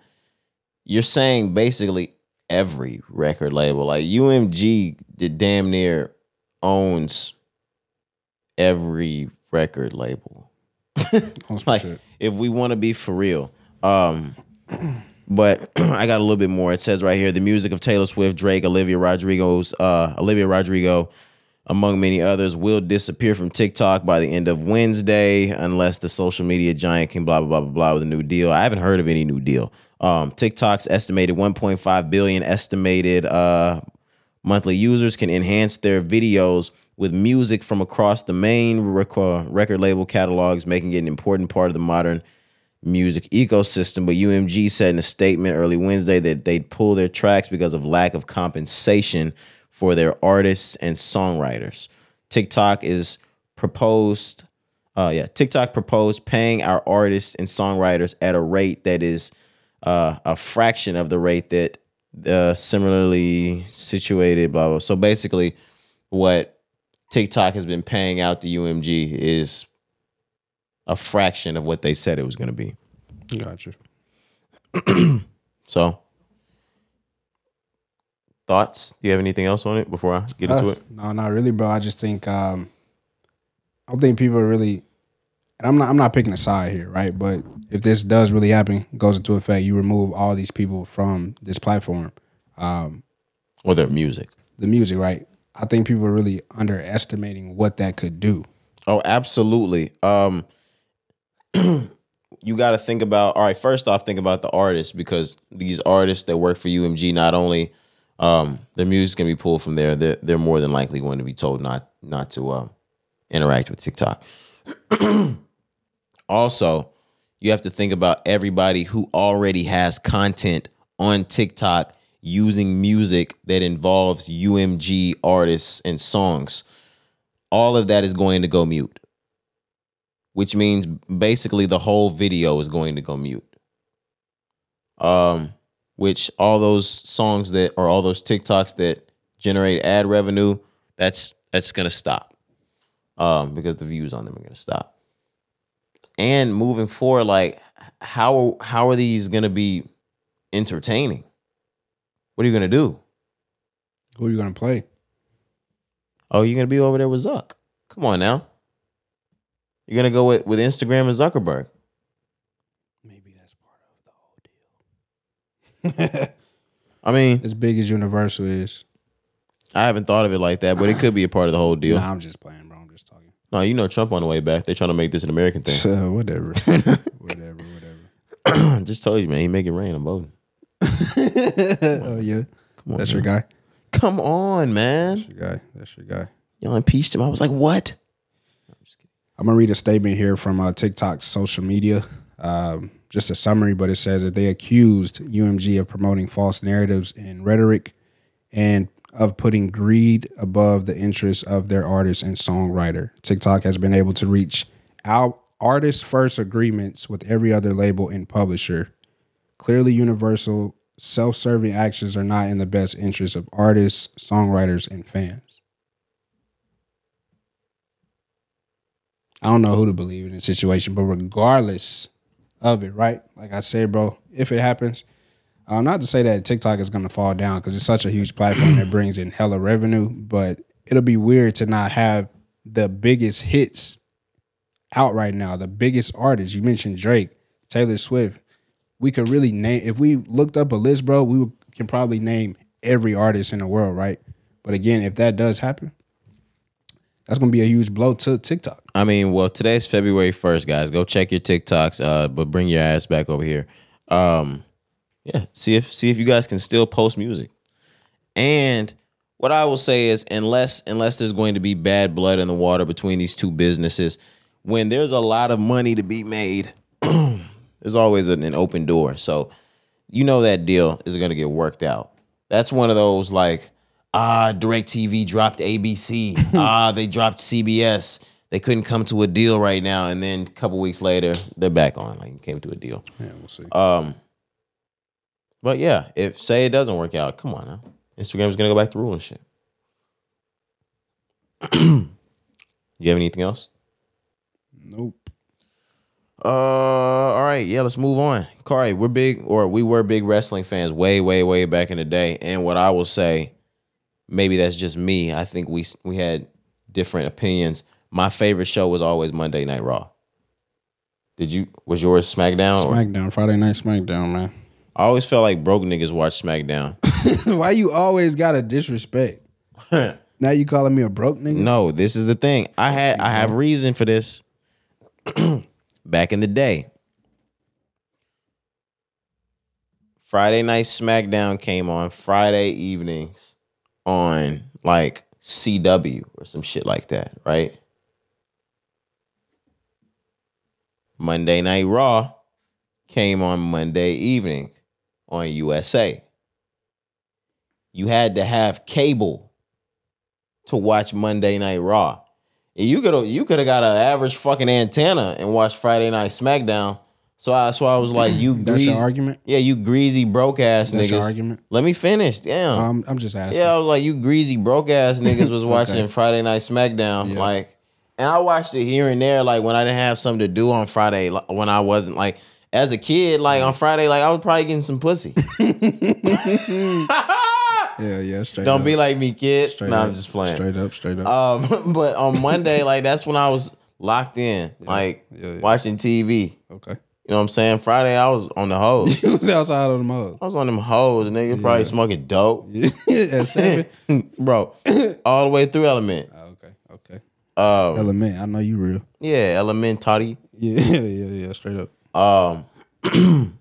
you're saying basically every record label. Like UMG the damn near owns every record label. <laughs> Like shit. if we want to be for real. Um but <clears throat> I got a little bit more. It says right here the music of Taylor Swift, Drake, Olivia Rodrigo's uh Olivia Rodrigo among many others will disappear from TikTok by the end of Wednesday unless the social media giant can blah blah blah blah blah with a new deal. I haven't heard of any new deal. Um TikTok's estimated 1.5 billion estimated uh monthly users can enhance their videos with music from across the main record, record label catalogs, making it an important part of the modern music ecosystem. But UMG said in a statement early Wednesday that they'd pull their tracks because of lack of compensation for their artists and songwriters. TikTok is proposed, uh, yeah, TikTok proposed paying our artists and songwriters at a rate that is uh, a fraction of the rate that uh, similarly situated, blah, blah. So basically, what TikTok has been paying out the UMG is a fraction of what they said it was going to be. Gotcha. <clears throat> So, thoughts? Do you have anything else on it before I get into Uh, it? No, not really, bro. I just think um I don't think people are really and I'm not I'm not picking a side here, right? But if this does really happen, goes into effect, you remove all these people from this platform. Or their music? The music, right? I think people are really underestimating what that could do. Oh, absolutely. Um, <clears throat> you got to think about. All right, first off, think about the artists because these artists that work for UMG not only um, their music's gonna be pulled from there, they're, they're more than likely going to be told not not to um, interact with TikTok. <clears throat> also, you have to think about everybody who already has content on TikTok using music that involves UMG artists and songs. All of that is going to go mute, which means basically the whole video is going to go mute. Um, which all those songs that or all those TikToks that generate ad revenue, that's that's gonna stop. Um, because the views on them are gonna stop. And moving forward, like how how are these gonna be entertaining? What are you gonna do? Who are you gonna play? Oh, you're gonna be over there with Zuck. Come on now. You're gonna go with, with Instagram and Zuckerberg. Maybe that's part of the whole deal. <laughs> I mean, as big as Universal is. I haven't thought of it like that, but it could be a part of the whole deal. Nah, I'm just playing, bro. I'm just talking. No, you know Trump on the way back. They're trying to make this an American thing. Uh, <laughs> whatever. whatever, whatever. <clears throat> Just told you, man. He make it rain. I'm voting. <laughs> oh yeah. Come on, That's your guy. Come on, man. That's your guy. That's your guy. Y'all impeached him. I was like, what? I'm gonna read a statement here from uh, TikTok's social media. Um, just a summary, but it says that they accused UMG of promoting false narratives and rhetoric, and of putting greed above the interests of their artist and songwriter. TikTok has been able to reach out artist first agreements with every other label and publisher. Clearly, Universal self serving actions are not in the best interest of artists, songwriters, and fans. I don't know who to believe in this situation, but regardless of it, right? Like I said, bro, if it happens, uh, not to say that TikTok is going to fall down because it's such a huge platform that brings in hella revenue, but it'll be weird to not have the biggest hits out right now, the biggest artists. You mentioned Drake, Taylor Swift. We could really name if we looked up a list, bro. We can probably name every artist in the world, right? But again, if that does happen, that's gonna be a huge blow to TikTok. I mean, well, today's February 1st, guys. Go check your TikToks, uh, but bring your ass back over here. Um, yeah, see if see if you guys can still post music. And what I will say is unless unless there's going to be bad blood in the water between these two businesses, when there's a lot of money to be made, <clears throat> there's always an, an open door. So you know that deal is going to get worked out. That's one of those like, ah, DirecTV dropped ABC. <laughs> ah, they dropped CBS. They couldn't come to a deal right now. And then a couple weeks later, they're back on. Like, came to a deal. Yeah, we'll see. Um, but yeah, if say it doesn't work out, come on now. Instagram's gonna go back to ruling shit. <clears throat> you have anything else? nope. Uh, all right, yeah, let's move on. Cari, we're big, or we were big wrestling fans way, way, way back in the day. And what I will say, maybe that's just me. I think we we had different opinions. My favorite show was always Monday Night Raw. Did you? Was yours SmackDown? Or, SmackDown, Friday Night SmackDown, man. I always felt like broke niggas watch SmackDown. <laughs> Why you always gotta disrespect? <laughs> now you calling me a broke nigga? No, this is the thing. I had I have reason for this. <clears throat> Back in the day, Friday night SmackDown came on Friday evenings on like CW or some shit like that, right? Monday Night Raw came on Monday evening on USA. You had to have cable to watch Monday Night Raw. You could you could have got an average fucking antenna and watched Friday Night SmackDown. So I, that's why I was like, you That's greasy, your argument. yeah, you greasy broke ass That's niggas. your argument. Let me finish. Damn. Um, I'm just asking. yeah, I was like, you greasy broke ass <laughs> niggas was watching Okay. Friday Night SmackDown. Yeah. Like, and I watched it here and there, like when I didn't have something to do on Friday, like, when I wasn't like as a kid, like on Friday, like I was probably getting some pussy. <laughs> <laughs> yeah, yeah. Straight Don't up. be like me, kid. Straight no, up. I'm just playing. Straight up, straight up. Um, but on Monday, like that's when I was locked in, like yeah, yeah. watching TV. okay. You know what I'm saying? Friday I was on the hose. <laughs> You was outside on the mug. I was on them hoes, nigga. Probably smoking dope, <laughs> At seven. <laughs> bro. All the way through Element. Oh, okay, okay. Um, Element, I know you real. yeah, Element Toddy. Yeah, yeah, yeah. Straight up. Um, <clears throat>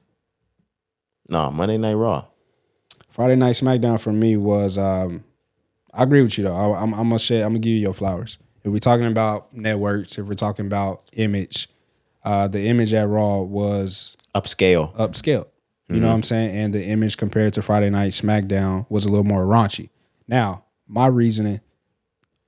no, Monday Night Raw. Friday Night SmackDown for me was. um I agree with you though. I, I'm, I'm gonna say I'm gonna give you your flowers. If we're talking about networks, if we're talking about image, uh, the image at Raw was Upscale. upscale. You know what I'm saying? And the image compared to Friday Night SmackDown was a little more raunchy. Now, my reasoning,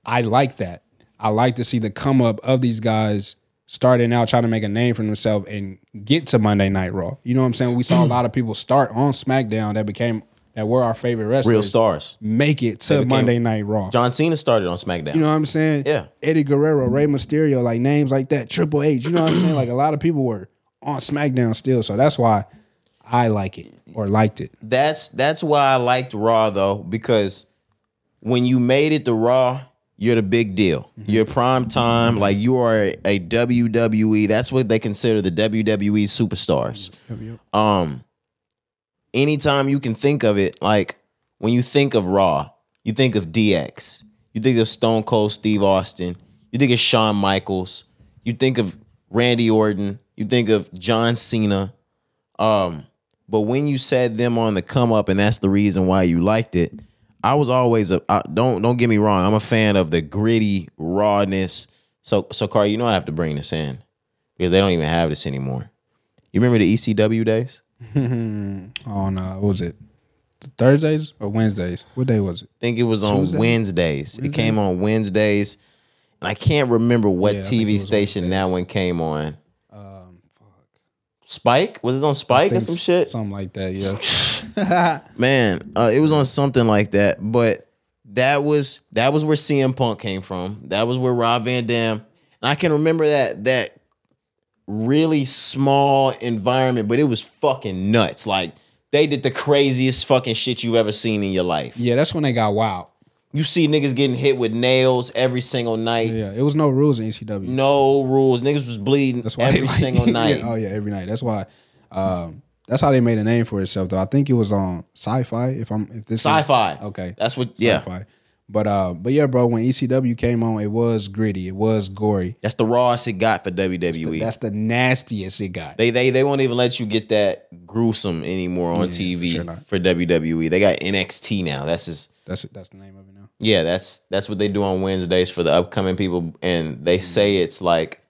I like that. I like to see the come up of these guys starting out trying to make a name for themselves and get to Monday Night Raw. You know what I'm saying? We saw a lot of people start on SmackDown that became that were our favorite wrestlers. Real stars. Make it to Monday Night Raw. John Cena started on SmackDown. You know what I'm saying? Yeah. Eddie Guerrero, Rey Mysterio, like names like that, Triple H. You know what I'm saying? Like a lot of people were on SmackDown still. So that's why I like it or liked it. that's that's why I liked Raw though, because when you made it to Raw, you're the big deal. You're prime time, like you are a, a WWE. That's what they consider the WWE superstars. Um, anytime you can think of it, like when you think of Raw, you think of DX, you think of Stone Cold Steve Austin, you think of Shawn Michaels, you think of Randy Orton, you think of John Cena. Um, but when you said them on the come up, and that's the reason why you liked it, I was always a I, don't don't get me wrong. I'm a fan of the gritty rawness. So so Car, you know I have to bring this in because they don't even have this anymore. You remember the ECW days? <laughs> on uh what was it? Thursdays or Wednesdays? What day was it? I think it was on Tuesday? Wednesdays. It came on Wednesdays, and I can't remember what Yeah, I think it TV station that one came on. Um fuck. Spike was it on Spike or some shit? Something like that, yeah. <laughs> Man, uh, it was on something like that. But that was that was where CM Punk came from. That was where Rob Van Dam. And I can remember that that really small environment, but it was fucking nuts. Like they did the craziest fucking shit you've ever seen in your life. yeah, that's when they got wild. You see niggas getting hit with nails every single night. Yeah, it was no rules in ECW. No rules. Niggas was bleeding That's why every like- single <laughs> night. Yeah, oh yeah, every night. That's why. Um, that's how they made a name for itself. Though I think it was on Sci-Fi. If I'm if this Sci-fi. okay, That's what. Yeah, Sci-Fi. But uh, but yeah, bro. When ECW came on, it was gritty. It was gory. that's the rawest it got for WWE. That's the nastiest it got. They they they won't even let you get that gruesome anymore on Yeah, TV for sure for WWE. They got NXT now. That's just That's that's the name of it now. yeah. That's that's what they do on Wednesdays for the upcoming people, and they say it's like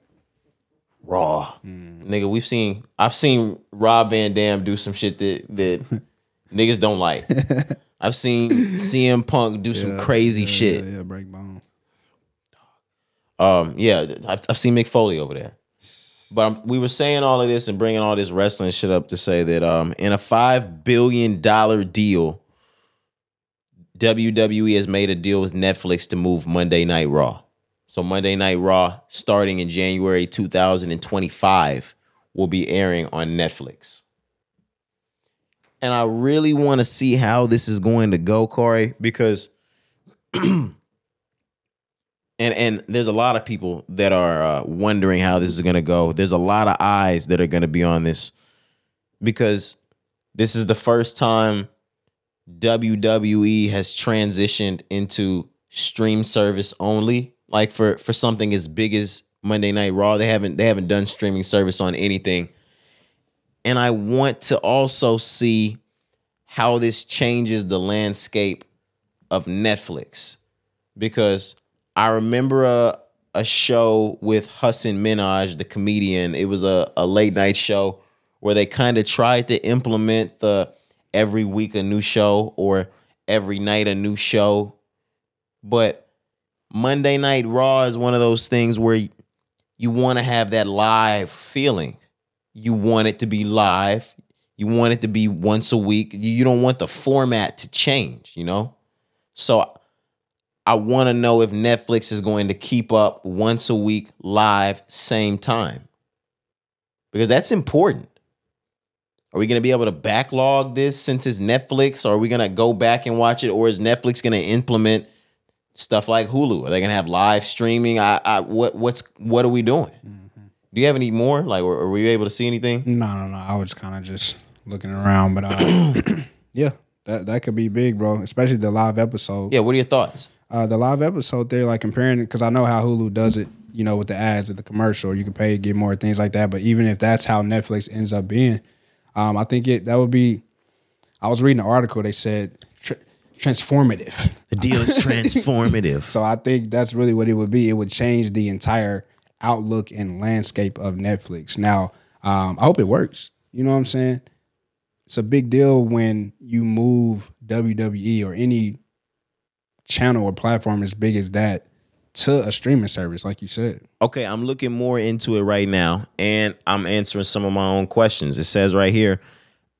raw. Nigga, we've seen I've seen Rob Van Dam do some shit that that <laughs> niggas don't like. <laughs> I've seen <laughs> CM Punk do some crazy shit. Yeah, yeah, break bone. Um, yeah, I've, I've seen Mick Foley over there. But um, we were saying all of this and bringing all this wrestling shit up to say that um, in a five billion dollar deal, WWE has made a deal with Netflix to move Monday Night Raw. So Monday Night Raw, starting in January 2025, will be airing on Netflix. And I really want to see how this is going to go, Corey, because <clears throat> and and there's a lot of people that are uh, wondering how this is going to go. There's a lot of eyes that are going to be on this because this is the first time WWE has transitioned into stream service only. Like for for something as big as Monday Night Raw, they haven't they haven't done streaming service on anything. And I want to also see how this changes the landscape of Netflix because I remember a a show with Hasan Minhaj, the comedian. It was a, a late night show where they kind of tried to implement the every week a new show or every night a new show. But Monday Night Raw is one of those things where you, you want to have that live feeling. You want it to be live. You want it to be once a week. You, don't want the format to change, you know? So I want to know if Netflix is going to keep up once a week live, same time. Because that's important. Are we going to be able to backlog this since it's Netflix? Or are we going to go back and watch it? Or is Netflix going to implement stuff like Hulu? Are they going to have live streaming? I, I what what's what are we doing? Mm. Do you have any more? Like, or, or were you able to see anything? No, no, no. I was kind of just looking around, but uh, <clears throat> yeah, that that could be big, bro. Especially the live episode. Yeah. What are your thoughts? uh, the live episode there, like comparing because I know how Hulu does it, you know, with the ads at the commercial, you can pay, get more things like that. But even if that's how Netflix ends up being, um, I think it that would be. I was reading an article. They said tr- transformative. The deal is <laughs> transformative. So I think that's really what it would be. It would change the entire outlook and landscape of Netflix. Now, um, I hope it works. You know what I'm saying? It's a big deal when you move WWE or any channel or platform as big as that to a streaming service, like you said. Okay, I'm looking more into it right now and I'm answering some of my own questions. It says right here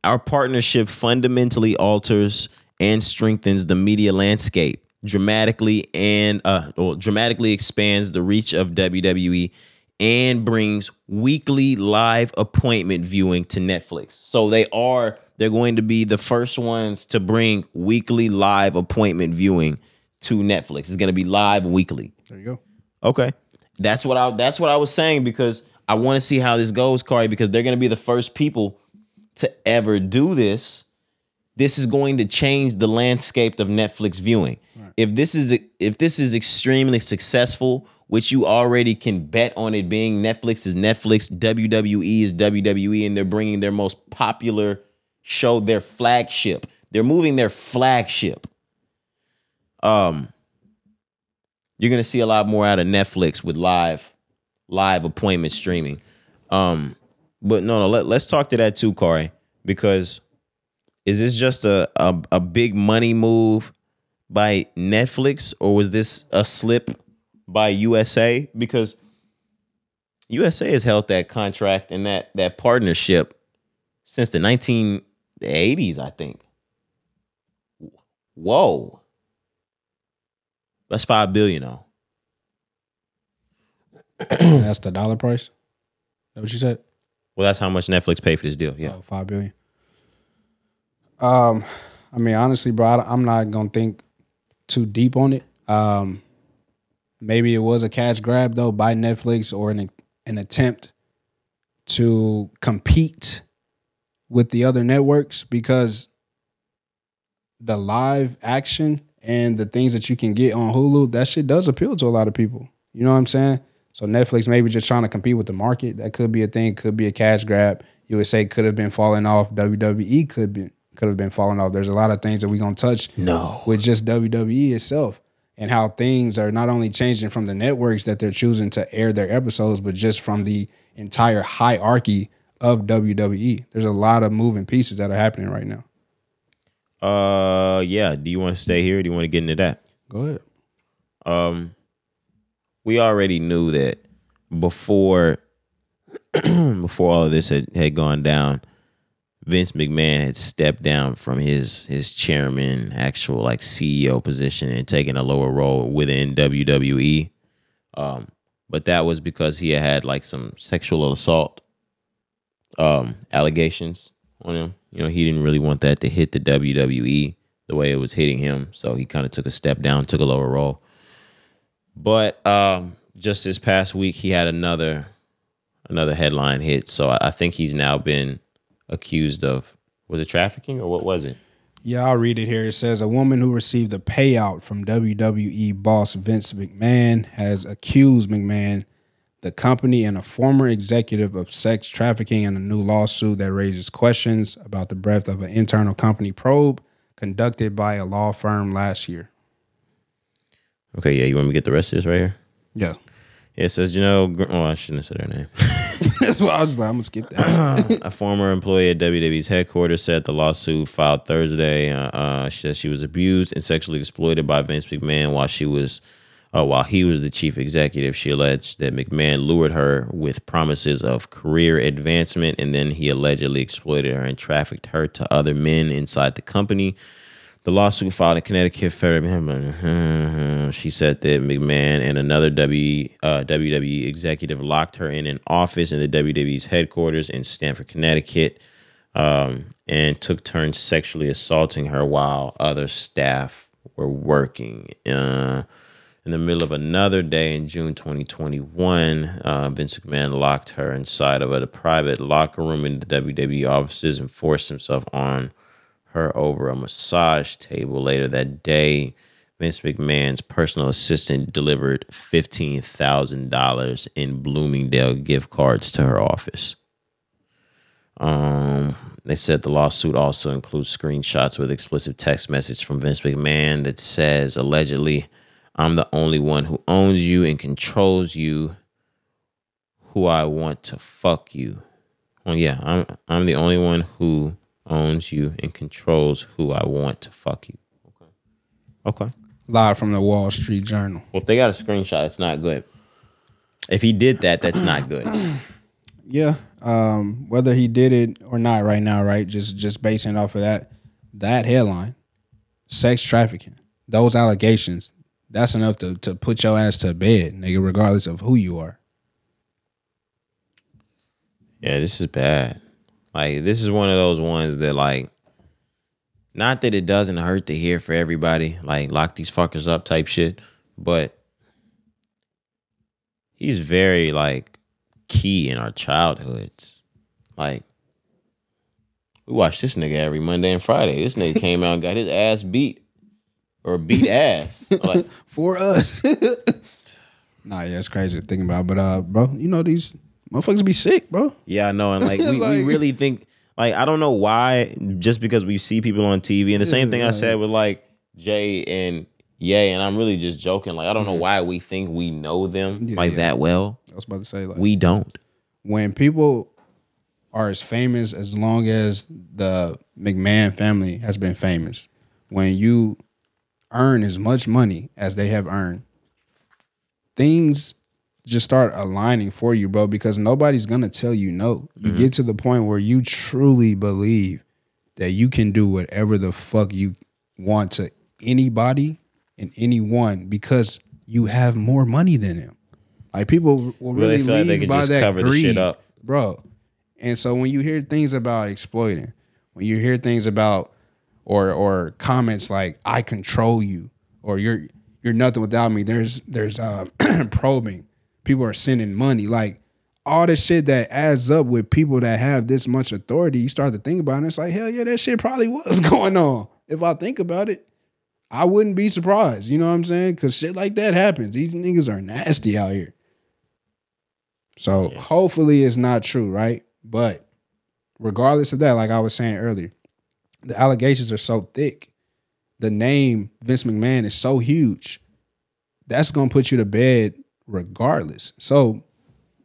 our partnership fundamentally alters and strengthens the media landscape dramatically and uh or dramatically expands the reach of WWE and brings weekly live appointment viewing to Netflix. So they are they're going to be the first ones to bring weekly live appointment viewing to Netflix. It's going to be live weekly. There you go. Okay. That's what I that's what I was saying because I want to see how this goes, Cari, because they're gonna be the first people to ever do this. This is going to change the landscape of Netflix viewing. If this is if this is extremely successful, which you already can bet on it being Netflix is Netflix, WWE is WWE, and they're bringing their most popular show, their flagship. They're moving their flagship. Um, you're gonna see a lot more out of Netflix with live live appointment streaming. Um, but no, no, let, let's talk to that too, Corey, because is this just a, a a big money move by Netflix or was this a slip by USA? Because USA has held that contract and that that partnership since the 1980s, I think. Whoa. That's five billion though. <clears throat> that's the dollar price. That what you said? Well, that's how much Netflix paid for this deal. Yeah. Oh, five billion. Um, I mean, honestly, bro, I, I'm not gonna think too deep on it. Um, maybe it was a cash grab though by Netflix or an an attempt to compete with the other networks because the live action and the things that you can get on Hulu, that shit does appeal to a lot of people. You know what I'm saying? So Netflix maybe just trying to compete with the market. That could be a thing. Could be a cash grab. USA could have been falling off. WWE could be could have been falling off. There's a lot of things that we're gonna touch No. with just WWE itself and how things are not only changing from the networks that they're choosing to air their episodes, but just from the entire hierarchy of WWE. There's a lot of moving pieces that are happening right now. Uh, yeah. Do you want to stay here? Or do you want to get into that? Go ahead. Um, we already knew that before <clears throat> before all of this had, had gone down, Vince McMahon had stepped down from his his chairman, actual like CEO position, and taken a lower role within WWE. Um, but that was because he had had like some sexual assault um allegations on him. You know, he didn't really want that to hit the WWE the way it was hitting him, so he kind of took a step down, took a lower role. But um, just this past week, he had another another headline hit. So I, I think he's now been accused of was it trafficking or what was it? Yeah, I'll read it here. It says a woman who received a payout from WWE boss Vince McMahon has accused McMahon, the company, and a former executive of sex trafficking in a new lawsuit that raises questions about the breadth of an internal company probe conducted by a law firm last year. Okay, yeah, you want me to get the rest of this right here? Yeah. It says, you know, oh, I shouldn't have said her name. <laughs> <laughs> That's why I was like, I'm gonna skip that. <clears throat> a former employee at WWE's headquarters said the lawsuit filed Thursday. Uh, uh, she said she was abused and sexually exploited by Vince McMahon while she was, uh, while he was the chief executive. She alleged that McMahon lured her with promises of career advancement, and then he allegedly exploited her and trafficked her to other men inside the company. The lawsuit filed in Connecticut federal. She said that McMahon and another W uh, WWE executive locked her in an office in the WWE's headquarters in Stamford, Connecticut, um, and took turns sexually assaulting her while other staff were working. Uh, In the middle of another day in June 2021, uh, Vince McMahon locked her inside of a private locker room in the WWE offices and forced himself on her over a massage table. Later that day, Vince McMahon's personal assistant delivered $15,000 in Bloomingdale gift cards to her office. Um, they said the lawsuit also includes screenshots with explicit text message from Vince McMahon that says allegedly, "I'm the only one who owns you and controls you. Who I want to fuck you." Oh yeah, I'm I'm the only one who owns you and controls who I want to fuck you. Okay. Okay. Live from the Wall Street Journal. Well, if they got a screenshot, it's not good. If he did that, that's not good. <clears throat> Yeah. Um, whether he did it or not right now, right? Just just basing off of that that headline. Sex trafficking. Those allegations. That's enough to to put your ass to bed, nigga, regardless of who you are. Yeah, this is bad. Like this is one of those ones that like not that it doesn't hurt to hear for everybody, like lock these fuckers up type shit, but he's very like key in our childhoods. Like we watch this nigga every Monday and Friday. This nigga <laughs> came out and got his ass beat or beat ass. <laughs> Like For us. <laughs> nah, yeah, it's crazy to think about. But uh, bro, you know these motherfuckers be sick, bro. Yeah, I know, and <laughs> like we, we really think like I don't know why just because we see people on TV and the same thing I said with like Jay and Ye, and I'm really just joking. Like I don't know why we think we know them Yeah, like yeah. that well. I was about to say like We don't. when people are as famous as long as the McMahon family has been famous, when you earn as much money as they have earned, things just start aligning for you, bro, because nobody's gonna tell you no. You get to the point where you truly believe that you can do whatever the fuck you want to anybody and anyone because you have more money than them. Like people will Really really, feel like they by just that cover the greed, shit up. bro. And so when you hear things about exploiting, when you hear things about or or comments like "I control you" or "You're you're nothing without me," there's there's uh, <clears throat> probing. People are sending money, like all the shit that adds up with people that have this much authority. You start to think about it, and it's like hell yeah, that shit probably was <laughs> going on. If I think about it, I wouldn't be surprised. You know what I'm saying? Because shit like that happens. These niggas are nasty out here. So hopefully it's not true, right? But regardless of that, like I was saying earlier, the allegations are so thick. The name Vince McMahon is so huge. That's gonna put you to bed regardless. So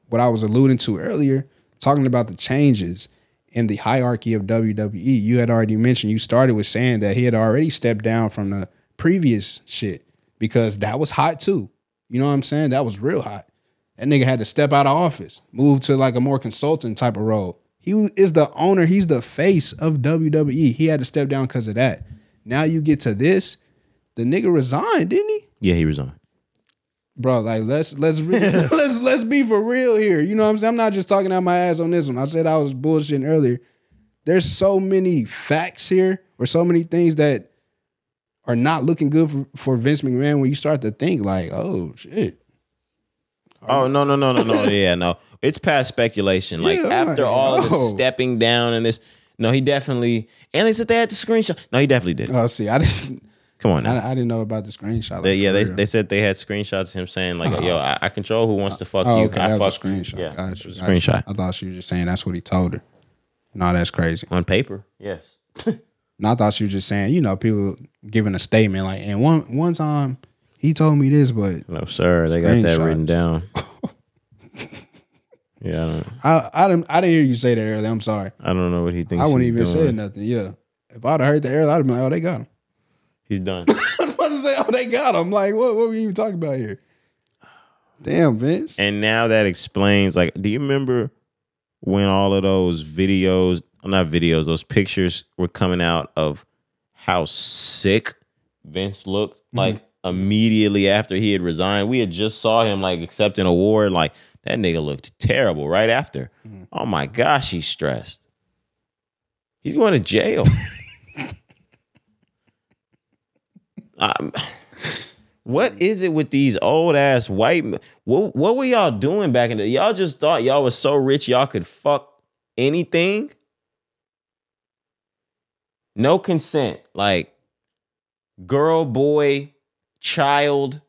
what I was alluding to earlier, talking about the changes in the hierarchy of WWE, you had already mentioned you started with saying that he had already stepped down from the previous shit because that was hot too. You know what I'm saying? That was real hot. That nigga had to step out of office, move to like a more consultant type of role. He is the owner, he's the face of WWE. He had to step down because of that. Now you get to this, the nigga resigned, didn't he? Yeah, he resigned. Bro. Like let's let's re- <laughs> <laughs> let's let's be for real here. You know what I'm saying? I'm not just talking out my ass on this one. I said I was bullshitting earlier. There's so many facts here, or so many things that are not looking good for, for Vince McMahon when you start to think like, oh shit. Oh no no no no no yeah no it's past speculation like Yeah, after like, all of the oh. stepping down and this no he definitely and they said they had the screenshot no he definitely did Oh, see, I didn't, <laughs> come on I, I didn't know about the screenshot. Like, They- yeah they, real. they said they had screenshots of him saying like yo uh-huh. I, I control who wants uh, to fuck Oh, you okay, I that fuck screenshot. yeah Got it you, was a screenshot I thought she was just saying that's what he told her. No, that's crazy. on paper yes <laughs> No, I thought she was just saying, you know, people giving a statement like, and one one time he told me this, but no sir they got that written down <laughs> yeah I I I didn't I didn't hear you say that earlier. I'm sorry. I don't know what he thinks I wouldn't even say nothing. Yeah. If I'd have heard that earlier, I'd have been like, oh, they got him. He's done <laughs> I was about to say, oh, they got him. Like, what, what were you even talking about here? Damn, Vince. And now that explains, like, do you remember when all of those videos, not videos, those pictures were coming out of how sick Vince looked? Mm-hmm. Like immediately after he had resigned, we had just saw him like accept an award. Like that nigga looked terrible right after. Mm-hmm. Oh my gosh, he's stressed. He's going to jail. <laughs> Um, What is it with these old ass white? What what were y'all doing back in the? Y'all just thought y'all was so rich y'all could fuck anything. No consent, like girl, boy, child.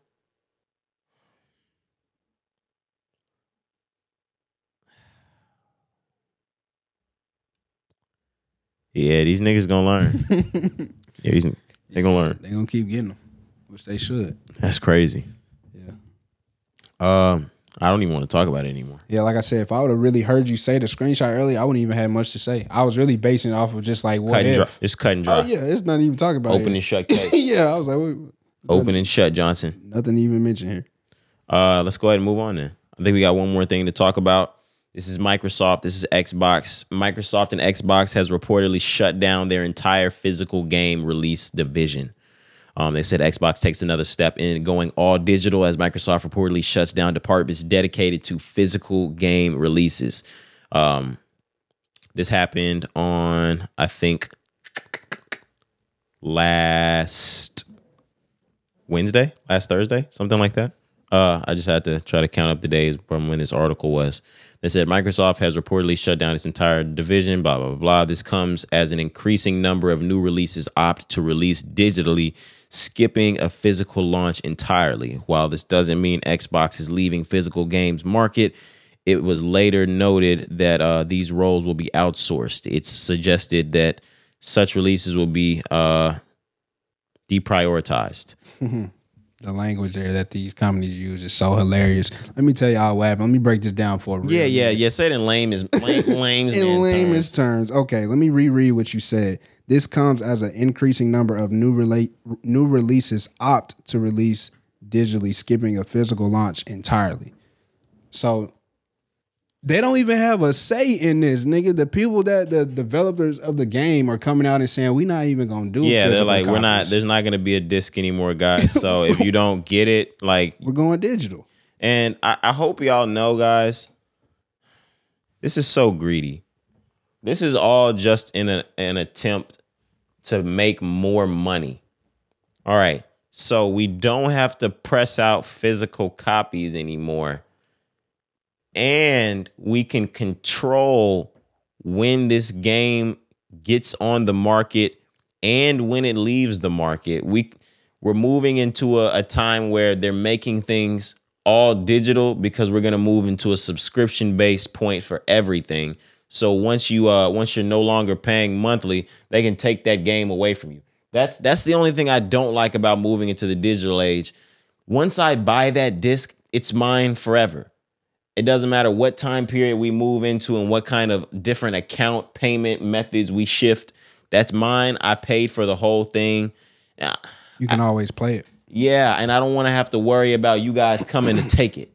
Yeah, these niggas gonna learn. <laughs> yeah, these, they gonna learn. They gonna keep getting them, which they should. That's crazy. Yeah. Um, I don't even want to talk about it anymore. Yeah, like I said, if I would have really heard you say the screenshot earlier, I wouldn't even have much to say. I was really basing it off of just like what Cut and dry. if. It's cut and dry. Oh yeah, it's not even talking about Open it. and shut case. <laughs> yeah, I was like, wait, Open and shut, Johnson. nothing even mentioned here. Uh, let's go ahead and move on then. I think we got one more thing to talk about. This is Microsoft. This is Xbox. Microsoft and Xbox has reportedly shut down their entire physical game release division. Um, they said Xbox takes another step in going all digital as Microsoft reportedly shuts down departments dedicated to physical game releases. Um, this happened on, I think, last Wednesday, last Thursday, something like that. Uh, I just had to try to count up the days from when this article was. They said Microsoft has reportedly shut down its entire division, blah, blah, blah, blah. This comes as an increasing number of new releases opt to release digitally, skipping a physical launch entirely. While this doesn't mean Xbox is leaving physical games market, it was later noted that uh, these roles will be outsourced. It's suggested that such releases will be uh, deprioritized. <laughs> The language there that these companies use is so hilarious. Let me tell y'all what happened. Let me break this down for a real Yeah, yeah, yeah. Say it in lame is lame, <laughs> lame's In terms, okay. Let me reread what you said. This comes as an increasing number of new relate new releases opt to release digitally, skipping a physical launch entirely. So they don't even have a say in this, nigga. The people that the developers of the game are coming out and saying we're not even gonna do. It. Yeah, they're like, we're not. There's not gonna be a disc anymore, guys. So if you <laughs> don't get it, like, We're going digital. and I, I hope y'all know, guys, this is so greedy. This is all just in a, an attempt to make more money. All right. So we don't have to press out physical copies anymore. And we can control when this game gets on the market and when it leaves the market. We we're moving into a, a time where they're making things all digital because we're gonna move into a subscription based point for everything. So once you uh once you're no longer paying monthly, they can take that game away from you. That's that's the only thing I don't like about moving into the digital age. Once I buy that disc, it's mine forever. It doesn't matter what time period we move into and what kind of different account payment methods we shift. That's mine. I paid for the whole thing. You can always play it. Yeah, and I don't want to have to worry about you guys coming to <coughs> take it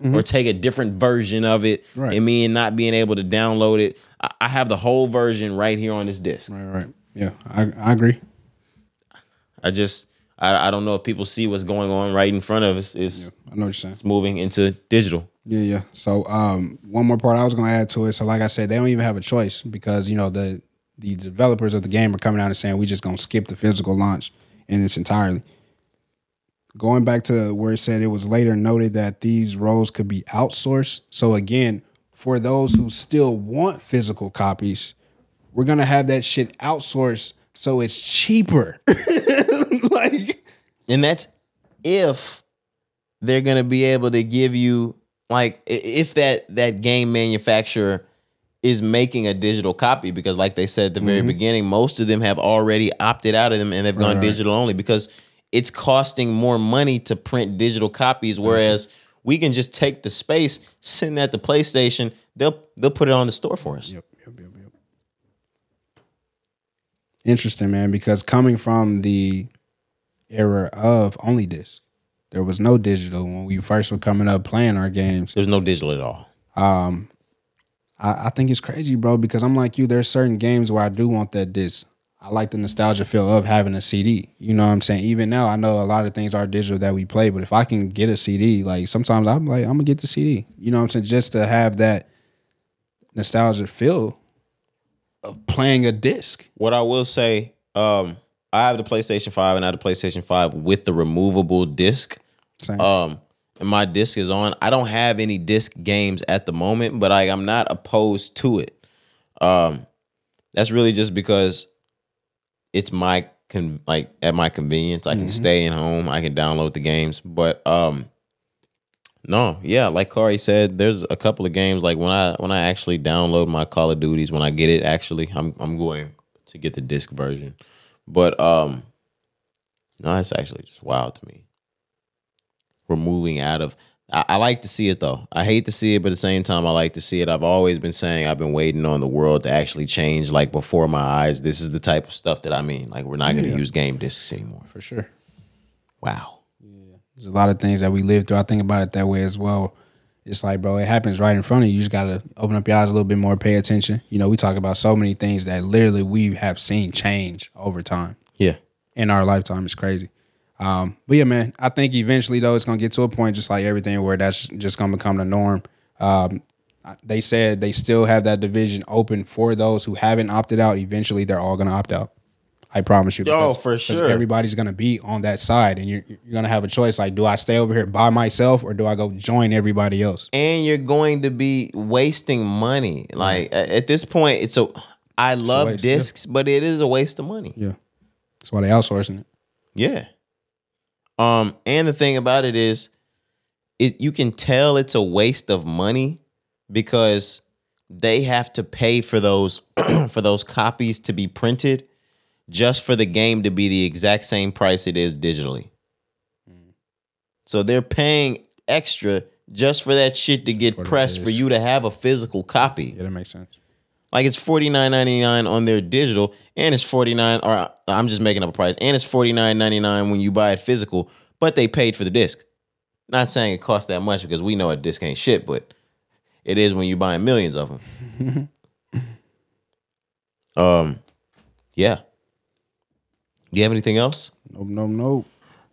mm-hmm. or take a different version of it Right. and me not being able to download it. I- I have the whole version right here on this disc. Right, right. Yeah, I, I agree. I just I, I don't know if people see what's going on right in front of us. It's, I know what you're saying. it's moving into digital. Yeah, yeah. So um, one more part I was going to add to it. So like I said, they don't even have a choice because you know the the developers of the game are coming out and saying we just going to skip the physical launch in its entirely. Going back to where it said it was later noted that these roles could be outsourced. So again, for those who still want physical copies, we're gonna have that shit outsourced so it's cheaper. <laughs> like and that's if they're gonna be able to give you like if that that game manufacturer is making a digital copy because like they said at the very mm-hmm. beginning most of them have already opted out of them and they've gone right. digital only because it's costing more money to print digital copies whereas we can just take the space send that to playstation they'll they'll put it on the store for us Yep, yep, yep, yep. Interesting, man, because coming from the era of only disc, there was no digital when we first were coming up playing our games. there's no digital at all I, I think it's crazy, bro, because I'm like you, there's certain games where I do want that disc. I like the nostalgia feel of having a CD. You know what I'm saying? Even now, I know a lot of things are digital that we play, but if I can get a CD, like sometimes I'm like, I'm gonna get the CD. You know what I'm saying? Just to have that nostalgia feel of playing a disc. What I will say, um, I have the PlayStation 5 and I have the PlayStation 5 with the removable disc. Same. Um, and my disc is on. I don't have any disc games at the moment, but I, I'm not opposed to it. Um, that's really just because it's my con- like at my convenience. I can stay in home. I can download the games, but um, no, yeah, like Corey said, there's a couple of games like when I when I actually download my Call of Duties when I get it. Actually, I'm I'm going to get the disc version, but um, no, that's actually just wild to me. We're moving out of. I, I like to see it though. I hate to see it, but at the same time, I like to see it. I've always been saying I've been waiting on the world to actually change, like before my eyes. This is the type of stuff that I mean. Like we're not going to Yeah. use game discs anymore. for sure. Wow. Yeah. There's a lot of things that we live through. I think about it that way as well. It's like, bro, it happens right in front of you. You just gotta open up your eyes a little bit more, pay attention. You know, we talk about so many things that literally we have seen change over time Yeah. in our lifetime. It's crazy. Um, but yeah, man, I think eventually though it's gonna get to a point, just like everything, where that's just gonna become the norm. Um, they said they still have that division open for those who haven't opted out. Eventually, they're all gonna opt out. I promise you. Yo, for 'cause sure. Everybody's gonna be on that side, and you're you're gonna have a choice. Like, do I stay over here by myself, or do I go join everybody else? and you're going to be wasting money. Like a- at this point, it's a. I love waste, yeah. discs, but it is a waste of money. Yeah, that's why they outsourcing it. Yeah. Um, and the thing about it is, it you can tell it's a waste of money because they have to pay for those <clears throat> for those copies to be printed just for the game to be the exact same price it is digitally. Mm. So they're paying extra just for that shit to get pressed for you to have a physical copy. Yeah, that makes sense. Like it's forty nine ninety nine on their digital, and it's forty nine. Or I'm just making up a price, and it's forty nine ninety nine when you buy it physical. But they paid for the disc. Not saying it costs that much because we know a disc ain't shit, but it is when you're buying millions of them. <laughs> um, yeah. Do you have anything else? Nope, nope, nope.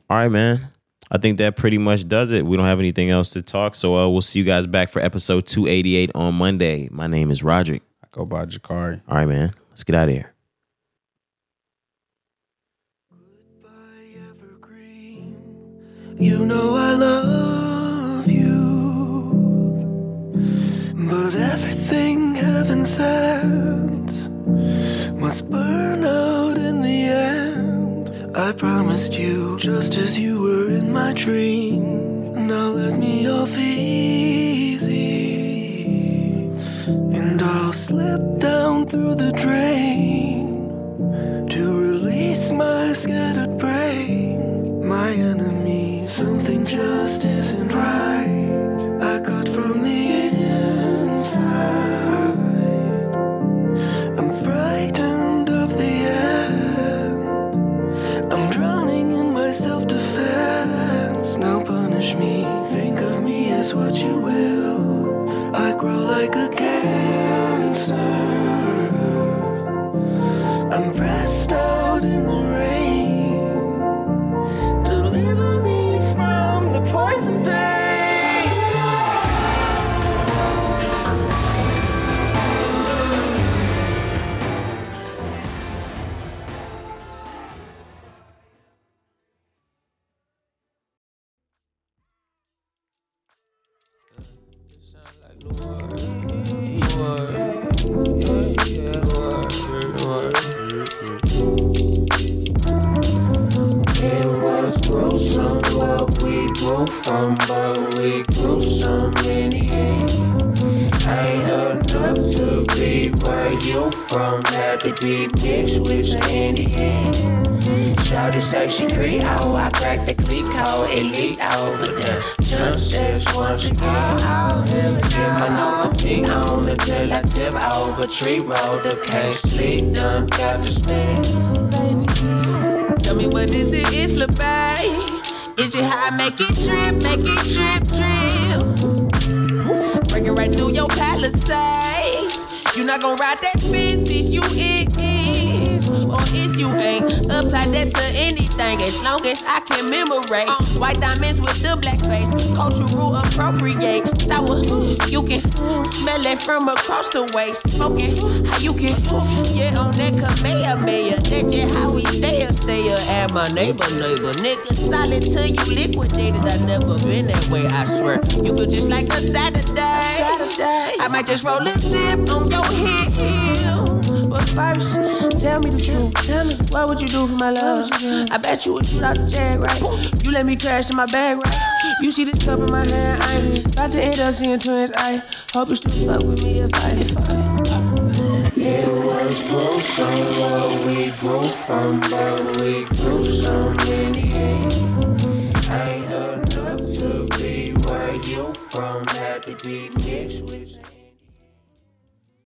All right, man. I think that pretty much does it. We don't have anything else to talk, so uh, we'll see you guys back for episode two eighty eight on Monday. My name is Roderick. I go by Jakari. All right, man. Let's get out of here. You know I love you, but everything heaven sent must burn out in the end. I promised you, just as you were in my dream. Now let me off easy, I'll slip down through the drain to release my scattered Gonna ride that fence, it's you it is. Or it's you ain't. Apply that to anything as long as I can memorate. White diamonds with the black face, cultural appropriate. Sour, you can smell it from across the way. Smoking, how you can, yeah, on that Kamehameha. That's just how we stay up, stay up at my neighbor, neighbor. Nigga, solid till you liquidated. I never been that way, I swear. You feel just like a Saturday. Saturday. I might just roll a zip on your head heel. But first, tell me the truth. Tell me, what would you do for my love? I bet you would shoot out the jag, right? You let me crash in my bag, right? You see this cup in my hand, I ain't about to end up seeing twins. I hope you still fuck with me if I, if I. It was gruesome what we grew from, but we grew so many. Ain't big with.